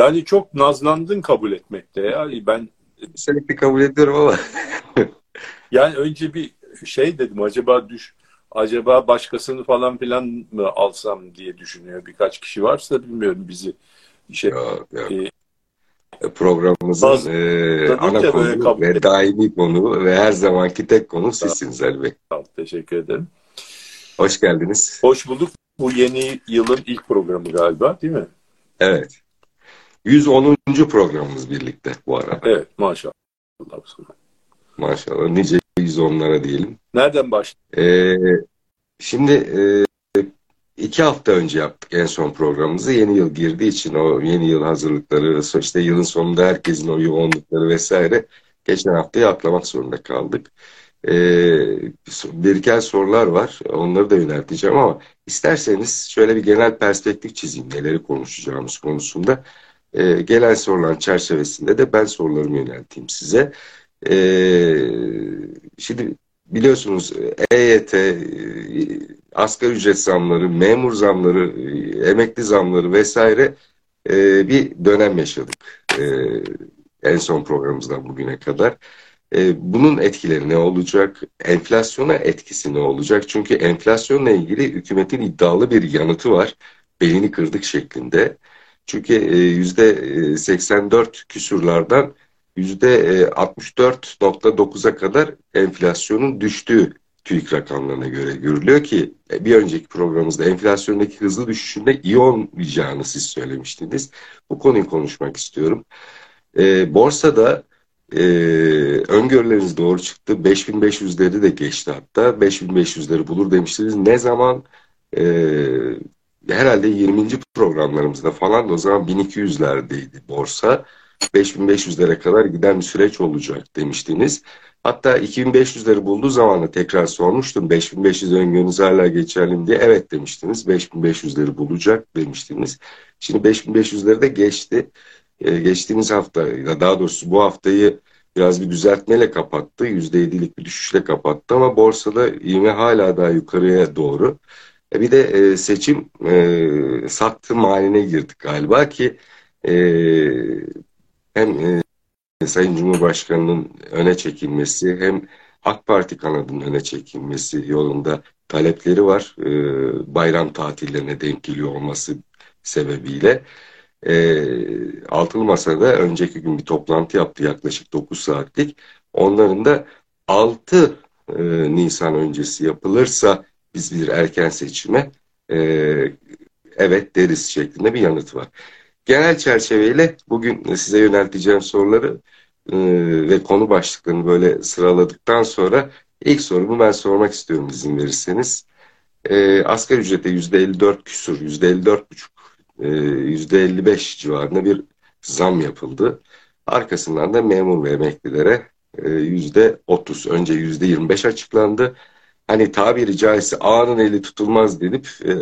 yani çok nazlandın kabul etmekte ya. Ben sürekli kabul ediyorum ama yani önce bir şey dedim acaba düş acaba başkasını falan filan mı alsam diye düşünüyor birkaç kişi varsa bilmiyorum bizi şey yok, yok. E, programımızın Baz, e, ana konu ve daimi konu ve her zamanki tek konu sizsiniz Ali Bey. Teşekkür ederim. Hoş geldiniz. Hoş bulduk. Bu yeni yılın ilk programı galiba değil mi? Evet. 110. programımız birlikte bu arada. Evet maşallah. Maşallah. Nice 110'lara diyelim. Nereden başladın? Ee, şimdi e, iki hafta önce yaptık en son programımızı. Yeni yıl girdiği için o yeni yıl hazırlıkları, işte yılın sonunda herkesin o yoğunlukları vesaire geçen haftayı atlamak zorunda kaldık. Ee, biriken sorular var. Onları da yönelteceğim ama isterseniz şöyle bir genel perspektif çizeyim neleri konuşacağımız konusunda. Ee, gelen sorulan çerçevesinde de ben sorularımı yönelteyim size. Ee, şimdi biliyorsunuz EYT, asgari ücret zamları, memur zamları, emekli zamları vesaire e, bir dönem yaşadık. E, en son programımızdan bugüne kadar. E, bunun etkileri ne olacak? Enflasyona etkisi ne olacak? Çünkü enflasyonla ilgili hükümetin iddialı bir yanıtı var. Belini kırdık şeklinde. Çünkü e, yüzde 84 küsurlardan yüzde 64.9'a kadar enflasyonun düştüğü TÜİK rakamlarına göre görülüyor ki e, bir önceki programımızda enflasyondaki hızlı düşüşünde iyi olmayacağını siz söylemiştiniz. Bu konuyu konuşmak istiyorum. E, borsada e, öngörüleriniz doğru çıktı. 5500'leri de geçti hatta. 5500'leri bulur demiştiniz. Ne zaman? E, herhalde 20. programlarımızda falan o zaman 1200'lerdeydi borsa. 5500'lere kadar giden bir süreç olacak demiştiniz. Hatta 2500'leri bulduğu zaman da tekrar sormuştum. 5500 öngörünüz hala geçerli mi diye. Evet demiştiniz. 5500'leri bulacak demiştiniz. Şimdi 5500'leri de geçti. Ee, geçtiğimiz hafta ya daha doğrusu bu haftayı biraz bir düzeltmeyle kapattı. %7'lik bir düşüşle kapattı ama borsada ivme hala daha yukarıya doğru. E bir de e, seçim e, sattım haline girdik galiba ki e, hem e, Sayın Cumhurbaşkanı'nın öne çekilmesi hem AK Parti kanadının öne çekilmesi yolunda talepleri var. E, bayram tatillerine denk geliyor olması sebebiyle. E, Altılı Masa'da önceki gün bir toplantı yaptı yaklaşık 9 saatlik. Onların da 6 e, Nisan öncesi yapılırsa biz bir erken seçime e, evet deriz şeklinde bir yanıt var genel çerçeveyle bugün size yönelteceğim soruları e, ve konu başlıklarını böyle sıraladıktan sonra ilk sorumu ben sormak istiyorum izin verirseniz. E, asgari ücrete %54 küsur, %54,5, e, %55 civarında bir zam yapıldı. Arkasından da memur ve emeklilere e, %30, önce %25 açıklandı hani tabiri caizse ağanın eli tutulmaz denip e,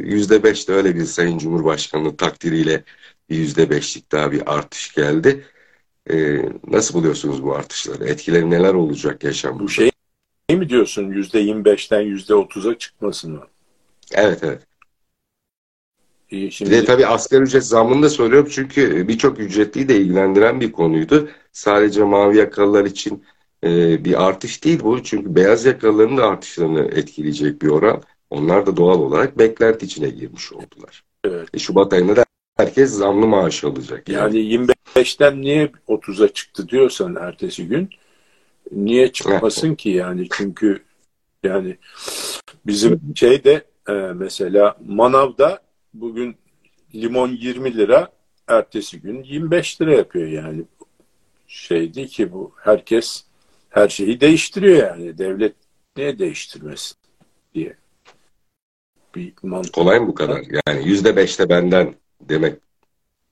yüzde beş de öyle bir Sayın Cumhurbaşkanı takdiriyle bir yüzde beşlik daha bir artış geldi. E, nasıl buluyorsunuz bu artışları? Etkileri neler olacak yaşamda? Bu şey mi diyorsun yüzde yirmi beşten yüzde otuza çıkmasını? Evet evet. Şimdi... Bir de tabii asgari ücret zammını da soruyorum çünkü birçok ücretliyi de ilgilendiren bir konuydu. Sadece mavi yakalılar için e, bir artış değil bu. Çünkü beyaz yakalıların da artışlarını etkileyecek bir oran. Onlar da doğal olarak beklenti içine girmiş oldular. Evet. E, Şubat ayında da herkes zamlı maaş alacak. Yani, yani 25'ten niye 30'a çıktı diyorsan ertesi gün niye çıkmasın ki yani çünkü yani bizim şeyde e, mesela manavda bugün limon 20 lira ertesi gün 25 lira yapıyor yani şeydi ki bu herkes her şeyi değiştiriyor yani. Devlet niye değiştirmesin diye. Bir mantık. Kolay mı bu kadar? Yani yüzde beşte benden demek.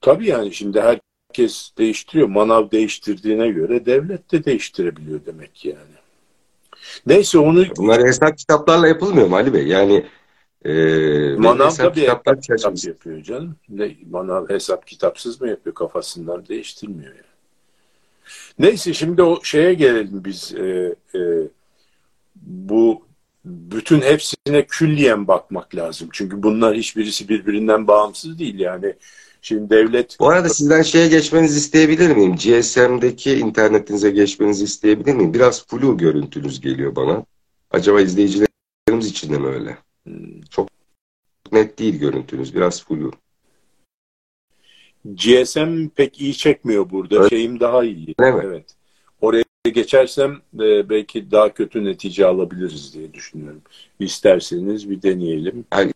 Tabii yani şimdi herkes değiştiriyor. Manav değiştirdiğine göre devlet de değiştirebiliyor demek yani. Neyse onu... Bunlar hesap kitaplarla yapılmıyor mu Ali Bey? Yani e, Manav da bir kitaplar kitap yapıyor canım. Ne, manav hesap kitapsız mı yapıyor? Kafasından değiştirmiyor yani. Neyse şimdi o şeye gelelim biz. E, e, bu bütün hepsine külliyen bakmak lazım. Çünkü bunlar hiçbirisi birbirinden bağımsız değil yani. Şimdi devlet... Bu arada sizden şeye geçmenizi isteyebilir miyim? GSM'deki internetinize geçmenizi isteyebilir miyim? Biraz flu görüntünüz geliyor bana. Acaba izleyicilerimiz için de mi öyle? Hmm. Çok net değil görüntünüz. Biraz flu. GSM pek iyi çekmiyor burada. Evet. Şeyim daha iyi. Değil mi? Evet. Oraya geçersem e, belki daha kötü netice alabiliriz diye düşünüyorum. İsterseniz bir deneyelim. Yani,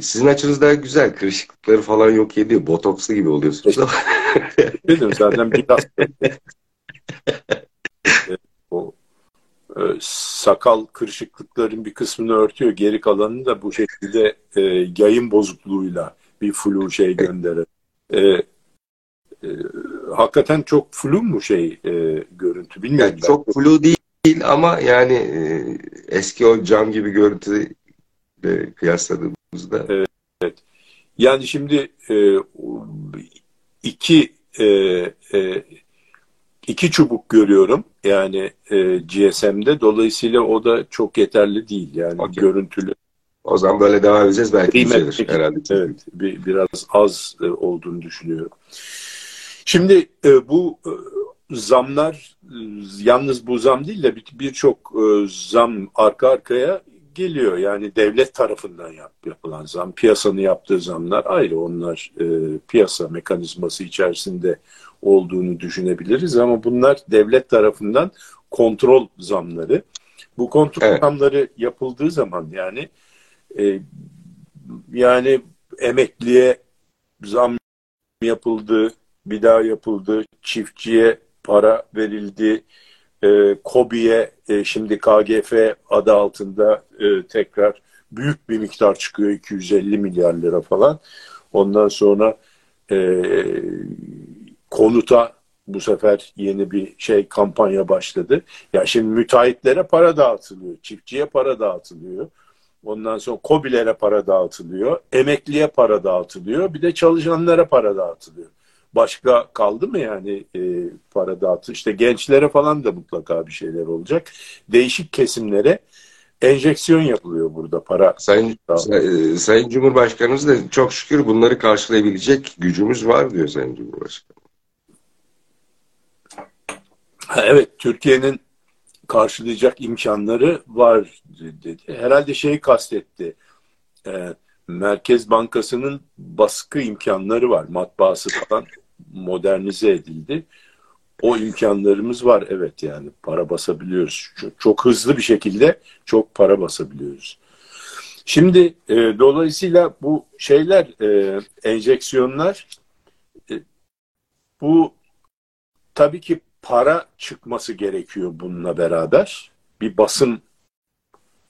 sizin açınızda güzel. Kırışıklıkları falan yok ediyor. Botokslu gibi oluyorsunuz ama. Dedim zaten biraz o e, sakal kırışıklıkların bir kısmını örtüyor. Geri kalanını da bu şekilde e, yayın bozukluğuyla bir flu şey gönderir. E, e, hakikaten çok flu mu şey e, görüntü bilmiyorum. Yani çok flu değil ama yani e, eski o cam gibi görüntü kıyasladığımızda. Evet, evet. Yani şimdi e, iki e, e, iki çubuk görüyorum yani e, GSM'de dolayısıyla o da çok yeterli değil yani okay. görüntülü. O zaman böyle devam edeceğiz belki düzelir herhalde. Evet bir, biraz az e, olduğunu düşünüyorum. Şimdi e, bu e, zamlar yalnız bu zam değil de birçok bir zam arka arkaya geliyor. Yani devlet tarafından yap, yapılan zam, piyasanın yaptığı zamlar ayrı. Onlar e, piyasa mekanizması içerisinde olduğunu düşünebiliriz ama bunlar devlet tarafından kontrol zamları. Bu kontrol evet. zamları yapıldığı zaman yani e, yani emekliye zam yapıldı, bir daha yapıldı, çiftçiye para verildi, e, KOBİ'ye e, şimdi KGF adı altında e, tekrar büyük bir miktar çıkıyor 250 milyar lira falan. Ondan sonra e, konuta bu sefer yeni bir şey kampanya başladı. Ya şimdi müteahhitlere para dağıtılıyor, çiftçiye para dağıtılıyor. Ondan sonra kobilere para dağıtılıyor, emekliye para dağıtılıyor, bir de çalışanlara para dağıtılıyor. Başka kaldı mı yani e, para dağıtı? İşte gençlere falan da mutlaka bir şeyler olacak. Değişik kesimlere enjeksiyon yapılıyor burada para. Sayın, say, Sayın Cumhurbaşkanımız da çok şükür bunları karşılayabilecek gücümüz var diyor Sayın Cumhurbaşkanı. Evet, Türkiye'nin karşılayacak imkanları var dedi. Herhalde şeyi kastetti. E, Merkez Bankası'nın baskı imkanları var. Matbaası falan modernize edildi. O imkanlarımız var evet yani para basabiliyoruz. Çok, çok hızlı bir şekilde çok para basabiliyoruz. Şimdi e, dolayısıyla bu şeyler e, enjeksiyonlar e, bu tabii ki para çıkması gerekiyor bununla beraber. Bir basın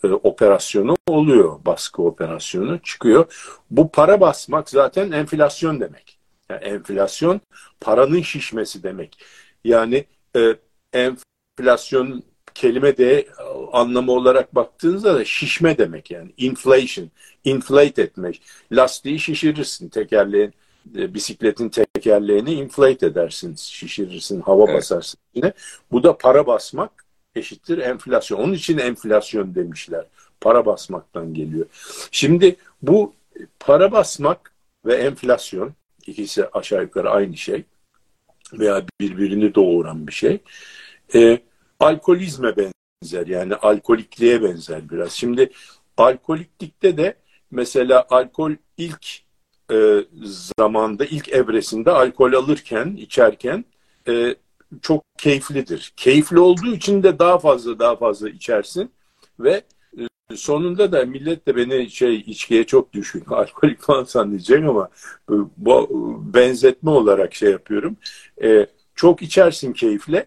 e, operasyonu oluyor, baskı operasyonu çıkıyor. Bu para basmak zaten enflasyon demek. Yani enflasyon paranın şişmesi demek. Yani e, enflasyon kelime de anlamı olarak baktığınızda da şişme demek yani. Inflation, inflate etmek. Lastiği şişirirsin tekerleğin, e, bisikletin tekerleğini inflate edersin, şişirirsin, hava evet. basarsın. Yine. Bu da para basmak eşittir enflasyon. Onun için enflasyon demişler. Para basmaktan geliyor. Şimdi bu para basmak ve enflasyon ikisi aşağı yukarı aynı şey veya birbirini doğuran bir şey. E, alkolizme benzer yani alkolikliğe benzer biraz. Şimdi alkoliklikte de mesela alkol ilk e, zamanda, ilk evresinde alkol alırken, içerken e, çok keyiflidir. Keyifli olduğu için de daha fazla daha fazla içersin ve e, sonunda da millet de beni şey içkiye çok düşkün, alkolik falan sanacak ama bu benzetme olarak şey yapıyorum. Ee, çok içersin keyifle.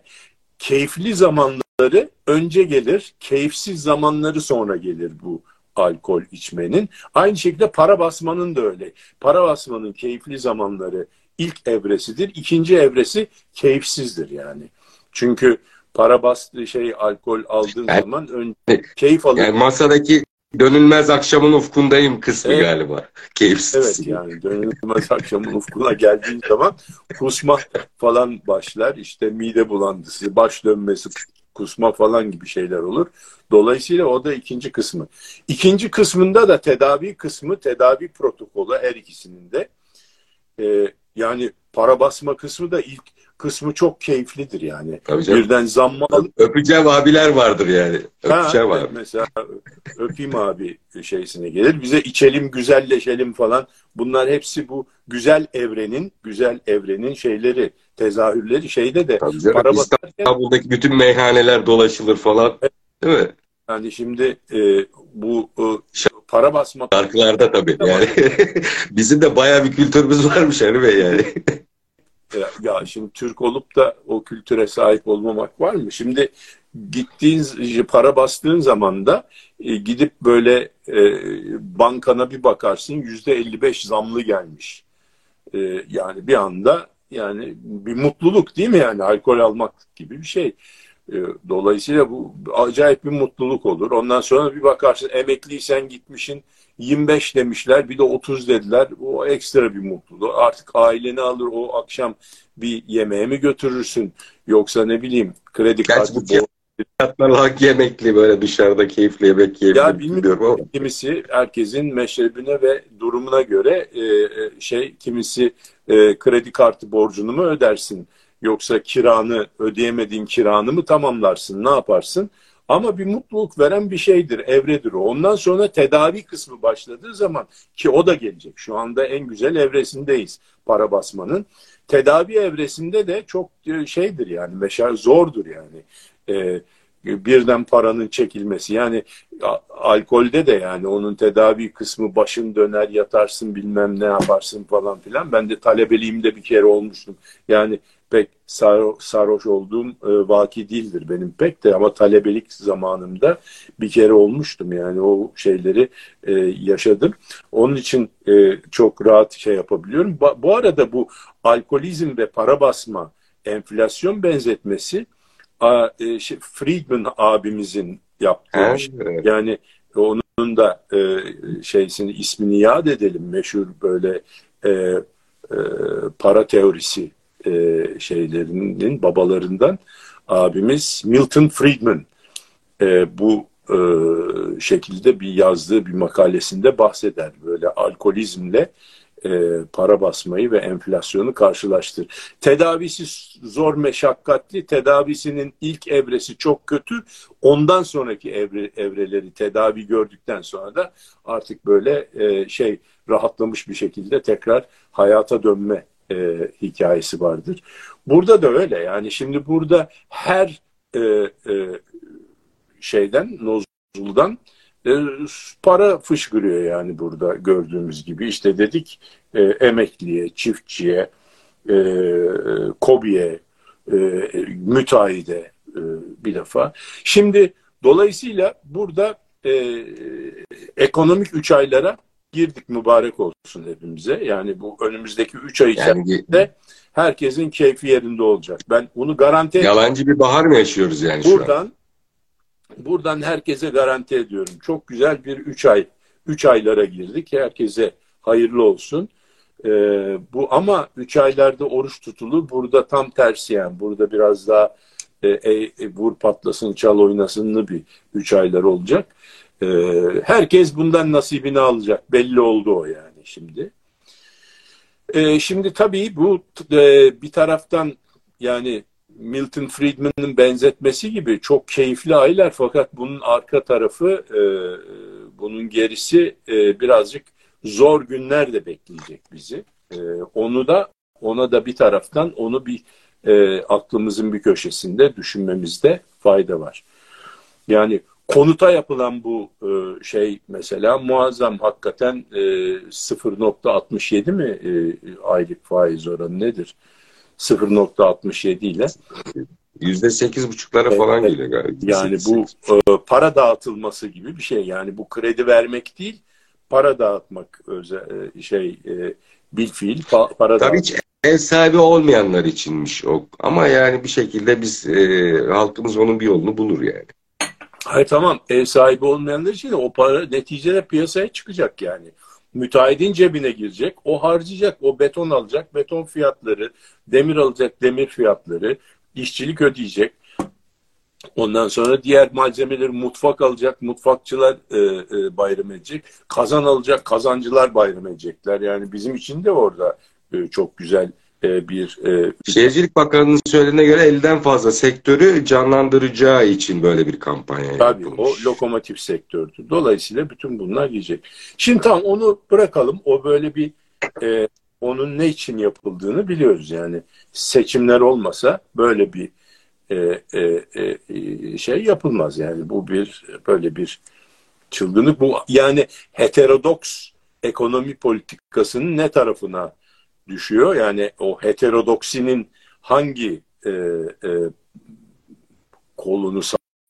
Keyifli zamanları önce gelir, keyifsiz zamanları sonra gelir bu alkol içmenin. Aynı şekilde para basmanın da öyle. Para basmanın keyifli zamanları ilk evresidir. İkinci evresi keyifsizdir yani. Çünkü para bastığı şey alkol aldığın yani, zaman önce keyif alır. Yani masadaki dönülmez akşamın ufkundayım kısmı evet. galiba. Keyifsiz. Evet yani dönülmez akşamın ufkuna geldiğin zaman kusma falan başlar. İşte mide bulantısı, baş dönmesi kusma falan gibi şeyler olur. Dolayısıyla o da ikinci kısmı. İkinci kısmında da tedavi kısmı, tedavi protokolü her ikisinin de. E, yani para basma kısmı da ilk kısmı çok keyiflidir yani. Birden zammı alıp... Öpeceğim abiler vardır yani. Öpeceğim ha, abi. Mesela öpeyim abi şeysine gelir. Bize içelim, güzelleşelim falan. Bunlar hepsi bu güzel evrenin, güzel evrenin şeyleri, tezahürleri şeyde de. Tabii canım, para İstanbul'daki bütün meyhaneler dolaşılır falan. Değil mi? Yani şimdi e, bu e, para basma... Şarkılarda tabii yani. Bizim de bayağı bir kültürümüz varmış hani Bey yani. ya şimdi Türk olup da o kültüre sahip olmamak var mı? Şimdi gittiğin para bastığın zaman da e, gidip böyle e, bankana bir bakarsın yüzde 55 zamlı gelmiş. E, yani bir anda yani bir mutluluk değil mi yani alkol almak gibi bir şey. E, dolayısıyla bu acayip bir mutluluk olur. Ondan sonra bir bakarsın emekliysen gitmişin 25 demişler bir de 30 dediler. O ekstra bir mutluluk. Artık aileni alır o akşam bir yemeğe mi götürürsün? Yoksa ne bileyim kredi kartı Fiyatlar hak yemekli böyle dışarıda keyifli yemek yiyebilirim. Ya bilmiyorum ama. Kimisi herkesin meşrebine ve durumuna göre e, e, şey kimisi e, kredi kartı borcunu mu ödersin? Yoksa kiranı ödeyemediğin kiranı mı tamamlarsın? Ne yaparsın? Ama bir mutluluk veren bir şeydir, evredir o. Ondan sonra tedavi kısmı başladığı zaman ki o da gelecek. Şu anda en güzel evresindeyiz para basmanın. Tedavi evresinde de çok e, şeydir yani, meşer zordur yani. Ee, birden paranın çekilmesi. Yani alkolde de yani onun tedavi kısmı başın döner yatarsın bilmem ne yaparsın falan filan. Ben de talebeliğimde bir kere olmuştum. Yani pek sar, sarhoş olduğum e, vaki değildir benim pek de ama talebelik zamanımda bir kere olmuştum yani o şeyleri e, yaşadım. Onun için e, çok rahat şey yapabiliyorum. Ba, bu arada bu alkolizm ve para basma enflasyon benzetmesi a, e, şey, Friedman abimizin yaptığı evet. şey. Yani onun da e, şeysini ismini yad edelim meşhur böyle e, e, para teorisi e, şeylerinin babalarından abimiz Milton Friedman e, bu e, şekilde bir yazdığı bir makalesinde bahseder. Böyle alkolizmle e, para basmayı ve enflasyonu karşılaştır. Tedavisi zor meşakkatli, tedavisinin ilk evresi çok kötü. Ondan sonraki evre, evreleri tedavi gördükten sonra da artık böyle e, şey rahatlamış bir şekilde tekrar hayata dönme e, hikayesi vardır. Burada da öyle yani şimdi burada her e, e, şeyden nozuldan e, para fışkırıyor yani burada gördüğümüz gibi. işte dedik e, emekliye, çiftçiye, e, kobiye, e, müteahhide e, bir defa. Şimdi dolayısıyla burada e, ekonomik üç aylara girdik mübarek olsun hepimize. Yani bu önümüzdeki üç ay içerisinde yani, herkesin keyfi yerinde olacak. Ben bunu garanti Yalancı bir bahar mı yaşıyoruz yani buradan, şu an? Buradan herkese garanti ediyorum. Çok güzel bir üç ay, üç aylara girdik. Herkese hayırlı olsun. Ee, bu ama üç aylarda oruç tutulur. Burada tam tersi yani. Burada biraz daha e, e, vur patlasın, çal oynasınlı bir üç aylar olacak. Ee, herkes bundan nasibini alacak. Belli oldu o yani şimdi. Ee, şimdi tabii bu e, bir taraftan yani Milton Friedman'ın benzetmesi gibi çok keyifli aylar fakat bunun arka tarafı e, bunun gerisi e, birazcık zor günler de bekleyecek bizi. E, onu da ona da bir taraftan onu bir e, aklımızın bir köşesinde düşünmemizde fayda var. Yani konuta yapılan bu e, şey mesela muazzam hakikaten e, 0.67 mi e, aylık faiz oranı nedir? 0.67 ile. Yüzde sekiz buçuklara falan evet, geliyor galiba. Yani bu e, para dağıtılması gibi bir şey. Yani bu kredi vermek değil, para dağıtmak özel e, şey e, bil fiil pa, para Tabii hiç ev sahibi olmayanlar içinmiş o. Ama yani bir şekilde biz e, halkımız onun bir yolunu bulur yani. Hayır tamam ev sahibi olmayanlar için o para neticede piyasaya çıkacak yani müteahhidin cebine girecek. O harcayacak, o beton alacak, beton fiyatları, demir alacak, demir fiyatları, işçilik ödeyecek. Ondan sonra diğer malzemeleri mutfak alacak, mutfakçılar e, e, bayram edecek. Kazan alacak, kazancılar bayram edecekler. Yani bizim için de orada e, çok güzel e, bir... E, Şehircilik Bakanı'nın söylediğine göre elden fazla sektörü canlandıracağı için böyle bir kampanya Tabii yapılmış. o lokomotif sektördü. Dolayısıyla bütün bunlar gelecek. Şimdi tam onu bırakalım. O böyle bir e, onun ne için yapıldığını biliyoruz. Yani seçimler olmasa böyle bir e, e, e, şey yapılmaz. Yani bu bir böyle bir çılgınlık. Bu yani heterodoks ekonomi politikasının ne tarafına düşüyor? Yani o heterodoksinin hangi e, e, kolunu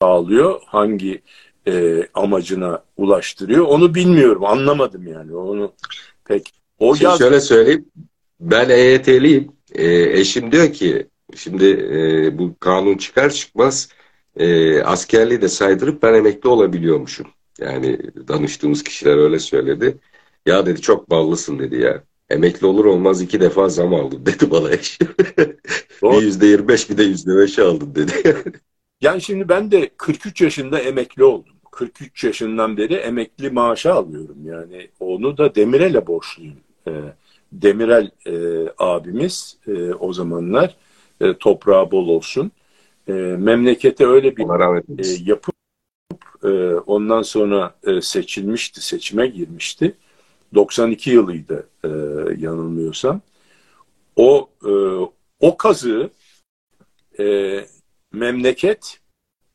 sağlıyor, hangi e, amacına ulaştırıyor onu bilmiyorum, anlamadım yani onu pek. O Şimdi yaz... şöyle söyleyeyim, ben EYT'liyim, e, eşim diyor ki Şimdi e, bu kanun çıkar çıkmaz e, askerliği de saydırıp ben emekli olabiliyormuşum. Yani danıştığımız kişiler öyle söyledi. Ya dedi çok ballısın dedi ya. Emekli olur olmaz iki defa zam aldım dedi bana eşim. bir yüzde yirmi beş bir de yüzde beş aldım dedi. yani şimdi ben de 43 yaşında emekli oldum. 43 yaşından beri emekli maaşı alıyorum. Yani onu da Demirel'e borçluyum. E, Demirel e, abimiz e, o zamanlar e, toprağı bol olsun. Memlekete öyle bir yapıp ondan sonra seçilmişti, seçime girmişti. 92 yılıydı e, yanılmıyorsam. O e, o kazığı e, memleket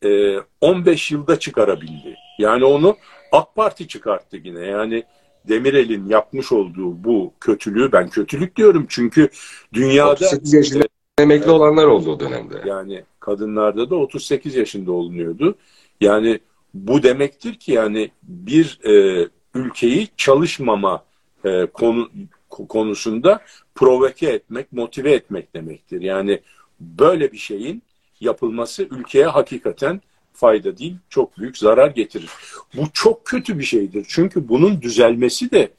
e, 15 yılda çıkarabildi. Yani onu AK Parti çıkarttı yine. Yani Demirel'in yapmış olduğu bu kötülüğü ben kötülük diyorum çünkü dünyada 38 yaşında emekli olanlar oldu o dönemde. Yani kadınlarda da 38 yaşında olunuyordu. Yani bu demektir ki yani bir e, ülkeyi çalışmama e, konu konusunda provoke etmek, motive etmek demektir. Yani böyle bir şeyin yapılması ülkeye hakikaten fayda değil, çok büyük zarar getirir. Bu çok kötü bir şeydir. Çünkü bunun düzelmesi de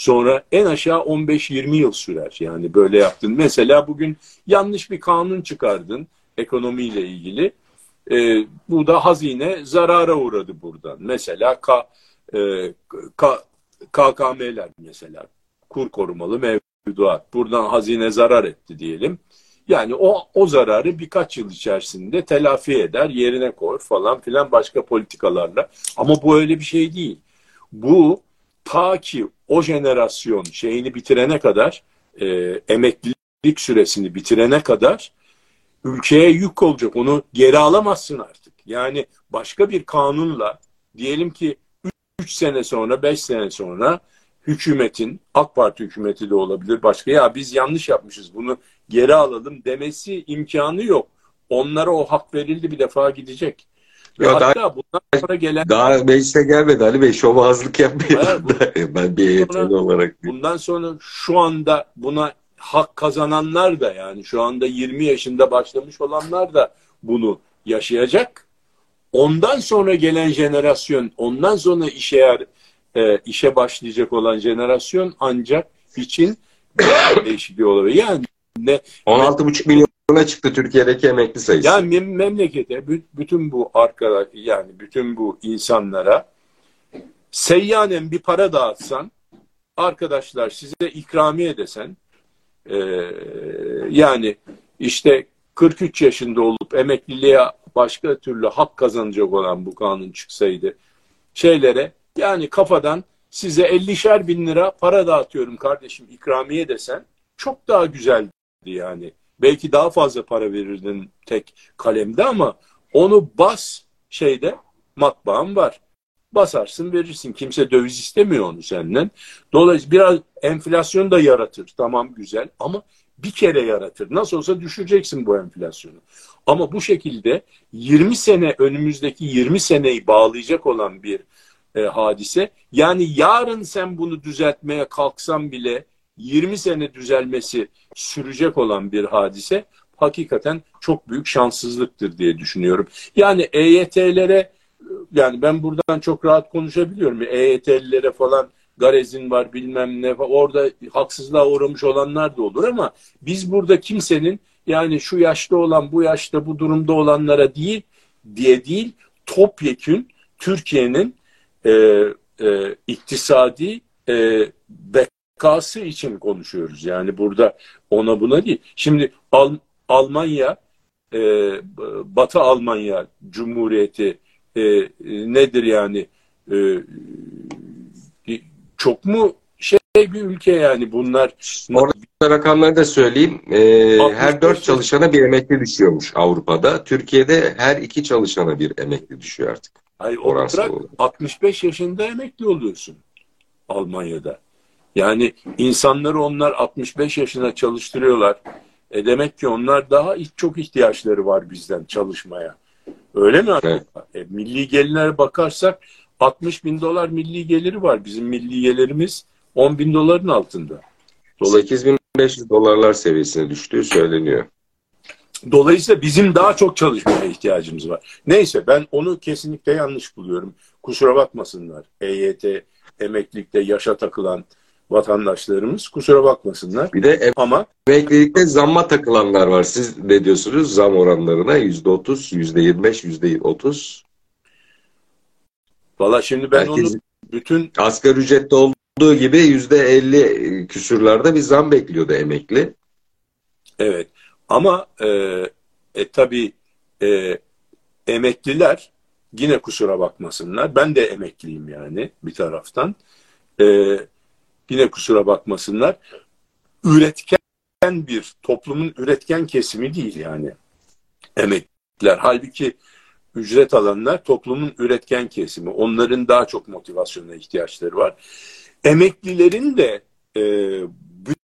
Sonra en aşağı 15-20 yıl sürer. Yani böyle yaptın. Mesela bugün yanlış bir kanun çıkardın ekonomiyle ilgili. E, bu da hazine zarara uğradı buradan. Mesela K, e, K, KKM'ler mesela kur korumalı mevduat. Buradan hazine zarar etti diyelim. Yani o, o zararı birkaç yıl içerisinde telafi eder, yerine koy falan filan başka politikalarla. Ama bu öyle bir şey değil. Bu ta ki o jenerasyon şeyini bitirene kadar e, emeklilik süresini bitirene kadar ülkeye yük olacak. Onu geri alamazsın artık. Yani başka bir kanunla diyelim ki 3 sene sonra 5 sene sonra hükümetin AK Parti hükümeti de olabilir başka ya biz yanlış yapmışız bunu geri alalım demesi imkanı yok. Onlara o hak verildi bir defa gidecek. Ya hatta daha, bundan sonra gelen... Daha meclise gelmedi Ali Bey. Şovazlık yapmayın. Bu, ben bir eğitimci olarak. Bundan sonra şu anda buna hak kazananlar da yani şu anda 20 yaşında başlamış olanlar da bunu yaşayacak. Ondan sonra gelen jenerasyon, ondan sonra işe yer, e, işe başlayacak olan jenerasyon ancak için değişikliği olabilir. Yani ne 16,5 milyon ne çıktı Türkiye'deki emekli sayısı. Yani memlekete bütün bu arkadaş yani bütün bu insanlara seyyanen bir para dağıtsan arkadaşlar size ikramiye desen e, yani işte 43 yaşında olup emekliliğe başka türlü hak kazanacak olan bu kanun çıksaydı şeylere yani kafadan size 50'şer bin lira para dağıtıyorum kardeşim ikramiye desen çok daha güzeldi yani. Belki daha fazla para verirdin tek kalemde ama onu bas şeyde matbaam var. Basarsın verirsin. Kimse döviz istemiyor onu senden. Dolayısıyla biraz enflasyon da yaratır. Tamam güzel ama bir kere yaratır. Nasıl olsa düşüreceksin bu enflasyonu. Ama bu şekilde 20 sene önümüzdeki 20 seneyi bağlayacak olan bir e, hadise. Yani yarın sen bunu düzeltmeye kalksan bile 20 sene düzelmesi sürecek olan bir hadise hakikaten çok büyük şanssızlıktır diye düşünüyorum. Yani EYT'lere yani ben buradan çok rahat konuşabiliyorum. EYT'lilere falan garezin var bilmem ne orada haksızlığa uğramış olanlar da olur ama biz burada kimsenin yani şu yaşta olan bu yaşta bu durumda olanlara değil diye değil topyekün Türkiye'nin e, e, iktisadi e, bekası için konuşuyoruz. Yani burada ona buna değil. Şimdi Al Almanya e, Batı Almanya Cumhuriyeti e, nedir yani e, çok mu şey bir ülke yani bunlar. Orada rakamları da söyleyeyim. Ee, her dört çalışana bir emekli düşüyormuş Avrupa'da. Türkiye'de her iki çalışana bir emekli düşüyor artık. Ay, o bırak, 65 yaşında emekli oluyorsun Almanya'da. Yani insanları onlar 65 yaşına çalıştırıyorlar. E demek ki onlar daha çok ihtiyaçları var bizden çalışmaya. Öyle mi? Evet. E, milli gelirlere bakarsak 60 bin dolar milli geliri var. Bizim milli gelirimiz 10 bin doların altında. Dolayısıyla 8500 dolarlar seviyesine düştüğü söyleniyor. Dolayısıyla bizim daha çok çalışmaya ihtiyacımız var. Neyse ben onu kesinlikle yanlış buluyorum. Kusura bakmasınlar. EYT, emeklilikte yaşa takılan vatandaşlarımız kusura bakmasınlar. Bir de ama emeklilikte zamma takılanlar var. Siz ne diyorsunuz zam oranlarına? Yüzde otuz, yüzde yirmi beş, yüzde otuz. Valla şimdi ben Herkes, onu bütün... Asgari ücrette olduğu gibi yüzde elli küsürlerde bir zam bekliyordu emekli. Evet ama e, e, tabii e, emekliler yine kusura bakmasınlar. Ben de emekliyim yani bir taraftan. E, yine kusura bakmasınlar. Üretken bir toplumun üretken kesimi değil yani emekliler. Halbuki ücret alanlar toplumun üretken kesimi. Onların daha çok motivasyona ihtiyaçları var. Emeklilerin de e,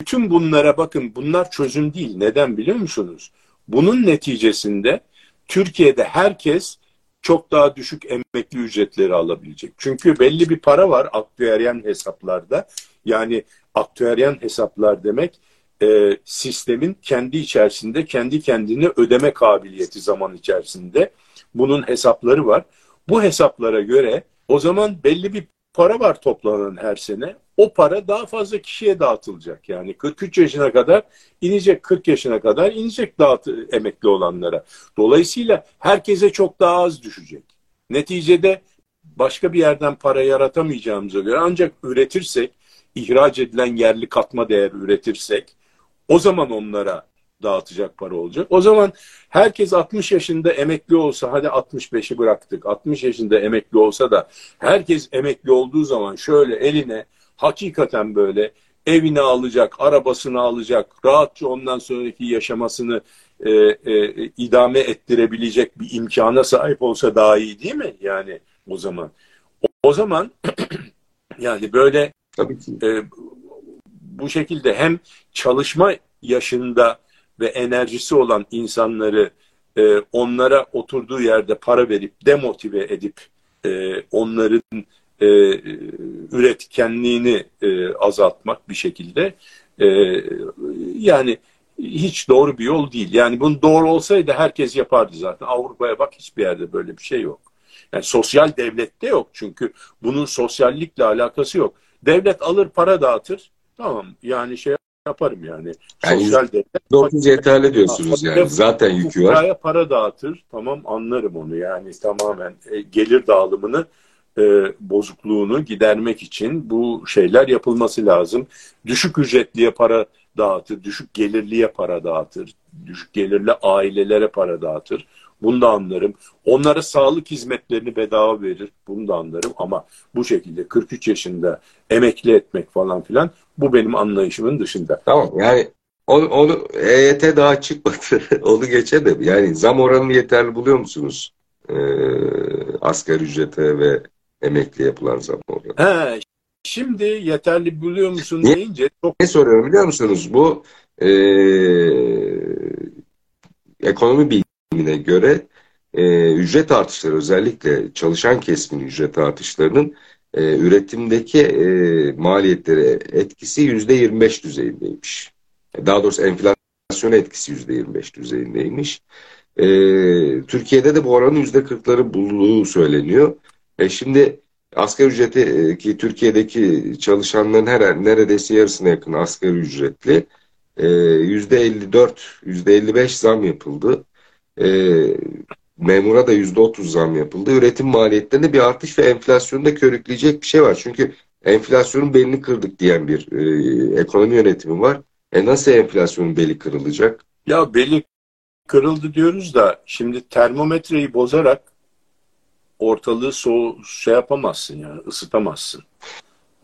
bütün bunlara bakın bunlar çözüm değil. Neden biliyor musunuz? Bunun neticesinde Türkiye'de herkes çok daha düşük emekli ücretleri alabilecek. Çünkü belli bir para var aktüeryen hesaplarda. Yani aktüeryen hesaplar demek e, sistemin kendi içerisinde kendi kendine ödeme kabiliyeti zaman içerisinde. Bunun hesapları var. Bu hesaplara göre o zaman belli bir para var toplanan her sene. O para daha fazla kişiye dağıtılacak. Yani 43 yaşına kadar inecek, 40 yaşına kadar inecek dağıt emekli olanlara. Dolayısıyla herkese çok daha az düşecek. Neticede başka bir yerden para yaratamayacağımıza göre ancak üretirsek, ihraç edilen yerli katma değer üretirsek o zaman onlara dağıtacak para olacak. O zaman herkes 60 yaşında emekli olsa hadi 65'i bıraktık. 60 yaşında emekli olsa da herkes emekli olduğu zaman şöyle eline hakikaten böyle evini alacak, arabasını alacak, rahatça ondan sonraki yaşamasını e, e, idame ettirebilecek bir imkana sahip olsa daha iyi değil mi? Yani o zaman. O, o zaman yani böyle Tabii ki. E, bu şekilde hem çalışma yaşında ve enerjisi olan insanları e, onlara oturduğu yerde para verip demotive edip e, onların e, üretkenliğini e, azaltmak bir şekilde e, yani hiç doğru bir yol değil. Yani bunun doğru olsaydı herkes yapardı zaten. Avrupa'ya bak hiçbir yerde böyle bir şey yok. Yani sosyal devlette yok çünkü bunun sosyallikle alakası yok. Devlet alır para dağıtır. Tamam yani şey yaparım yani. yani Sosyal devlet. 9 yeterli diyorsunuz yani. Zaten yükü var. para dağıtır. Tamam anlarım onu yani tamamen e, gelir dağılımını e, bozukluğunu gidermek için bu şeyler yapılması lazım. Düşük ücretliye para dağıtır, düşük gelirliye para dağıtır, düşük gelirli ailelere para dağıtır. Bunu da anlarım. Onlara sağlık hizmetlerini bedava verir. Bunu da anlarım ama bu şekilde 43 yaşında emekli etmek falan filan bu benim anlayışımın dışında. Tamam yani onu, onu EYT daha çıkmadı. onu geçelim. Yani zam oranını yeterli buluyor musunuz? Ee, asgari ücrete ve emekli yapılan zam oranı. He, şimdi yeterli buluyor musun Niye? deyince çok... Ne soruyorum biliyor musunuz? Bu e, ekonomi bilimine göre e, ücret artışları özellikle çalışan kesimin ücret artışlarının e, üretimdeki e, maliyetlere etkisi yüzde 25 düzeyindeymiş. Daha doğrusu enflasyon etkisi yüzde 25 düzeyindeymiş. E, Türkiye'de de bu oranın yüzde 40'ları bulduğu söyleniyor. E, şimdi asgari ücreti e, ki Türkiye'deki çalışanların her neredeyse yarısına yakın asgari ücretli e, yüzde 54, yüzde 55 zam yapıldı. E, memura da yüzde otuz zam yapıldı. Üretim maliyetlerinde bir artış ve enflasyonu da körükleyecek bir şey var. Çünkü enflasyonun belini kırdık diyen bir e, ekonomi yönetimi var. E nasıl enflasyonun beli kırılacak? Ya beli kırıldı diyoruz da şimdi termometreyi bozarak ortalığı soğu şey yapamazsın yani ısıtamazsın.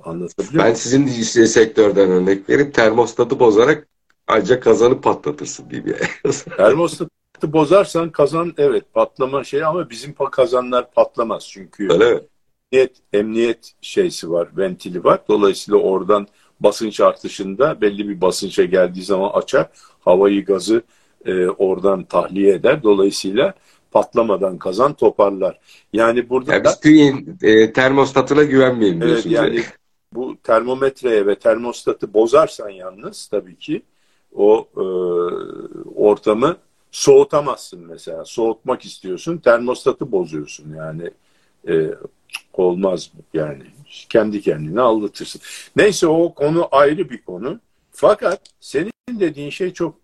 Anlatabiliyor Ben sizin sektörden örnek verip termostatı bozarak ancak kazanı patlatırsın yani. termostatı bozarsan kazan evet patlama şey ama bizim kazanlar patlamaz çünkü Öyle emniyet, emniyet şeysi var, ventili var. Dolayısıyla oradan basınç artışında belli bir basınça geldiği zaman açar. Havayı gazı e, oradan tahliye eder. Dolayısıyla patlamadan kazan toparlar. Yani burada yani biz TÜİ'nin e, termostatına güvenmeyin diyorsunuz. Evet yani bu termometreye ve termostatı bozarsan yalnız tabii ki o e, ortamı soğutamazsın mesela. Soğutmak istiyorsun, termostatı bozuyorsun yani. E, olmaz yani. Kendi kendine aldatırsın. Neyse o konu ayrı bir konu. Fakat senin dediğin şey çok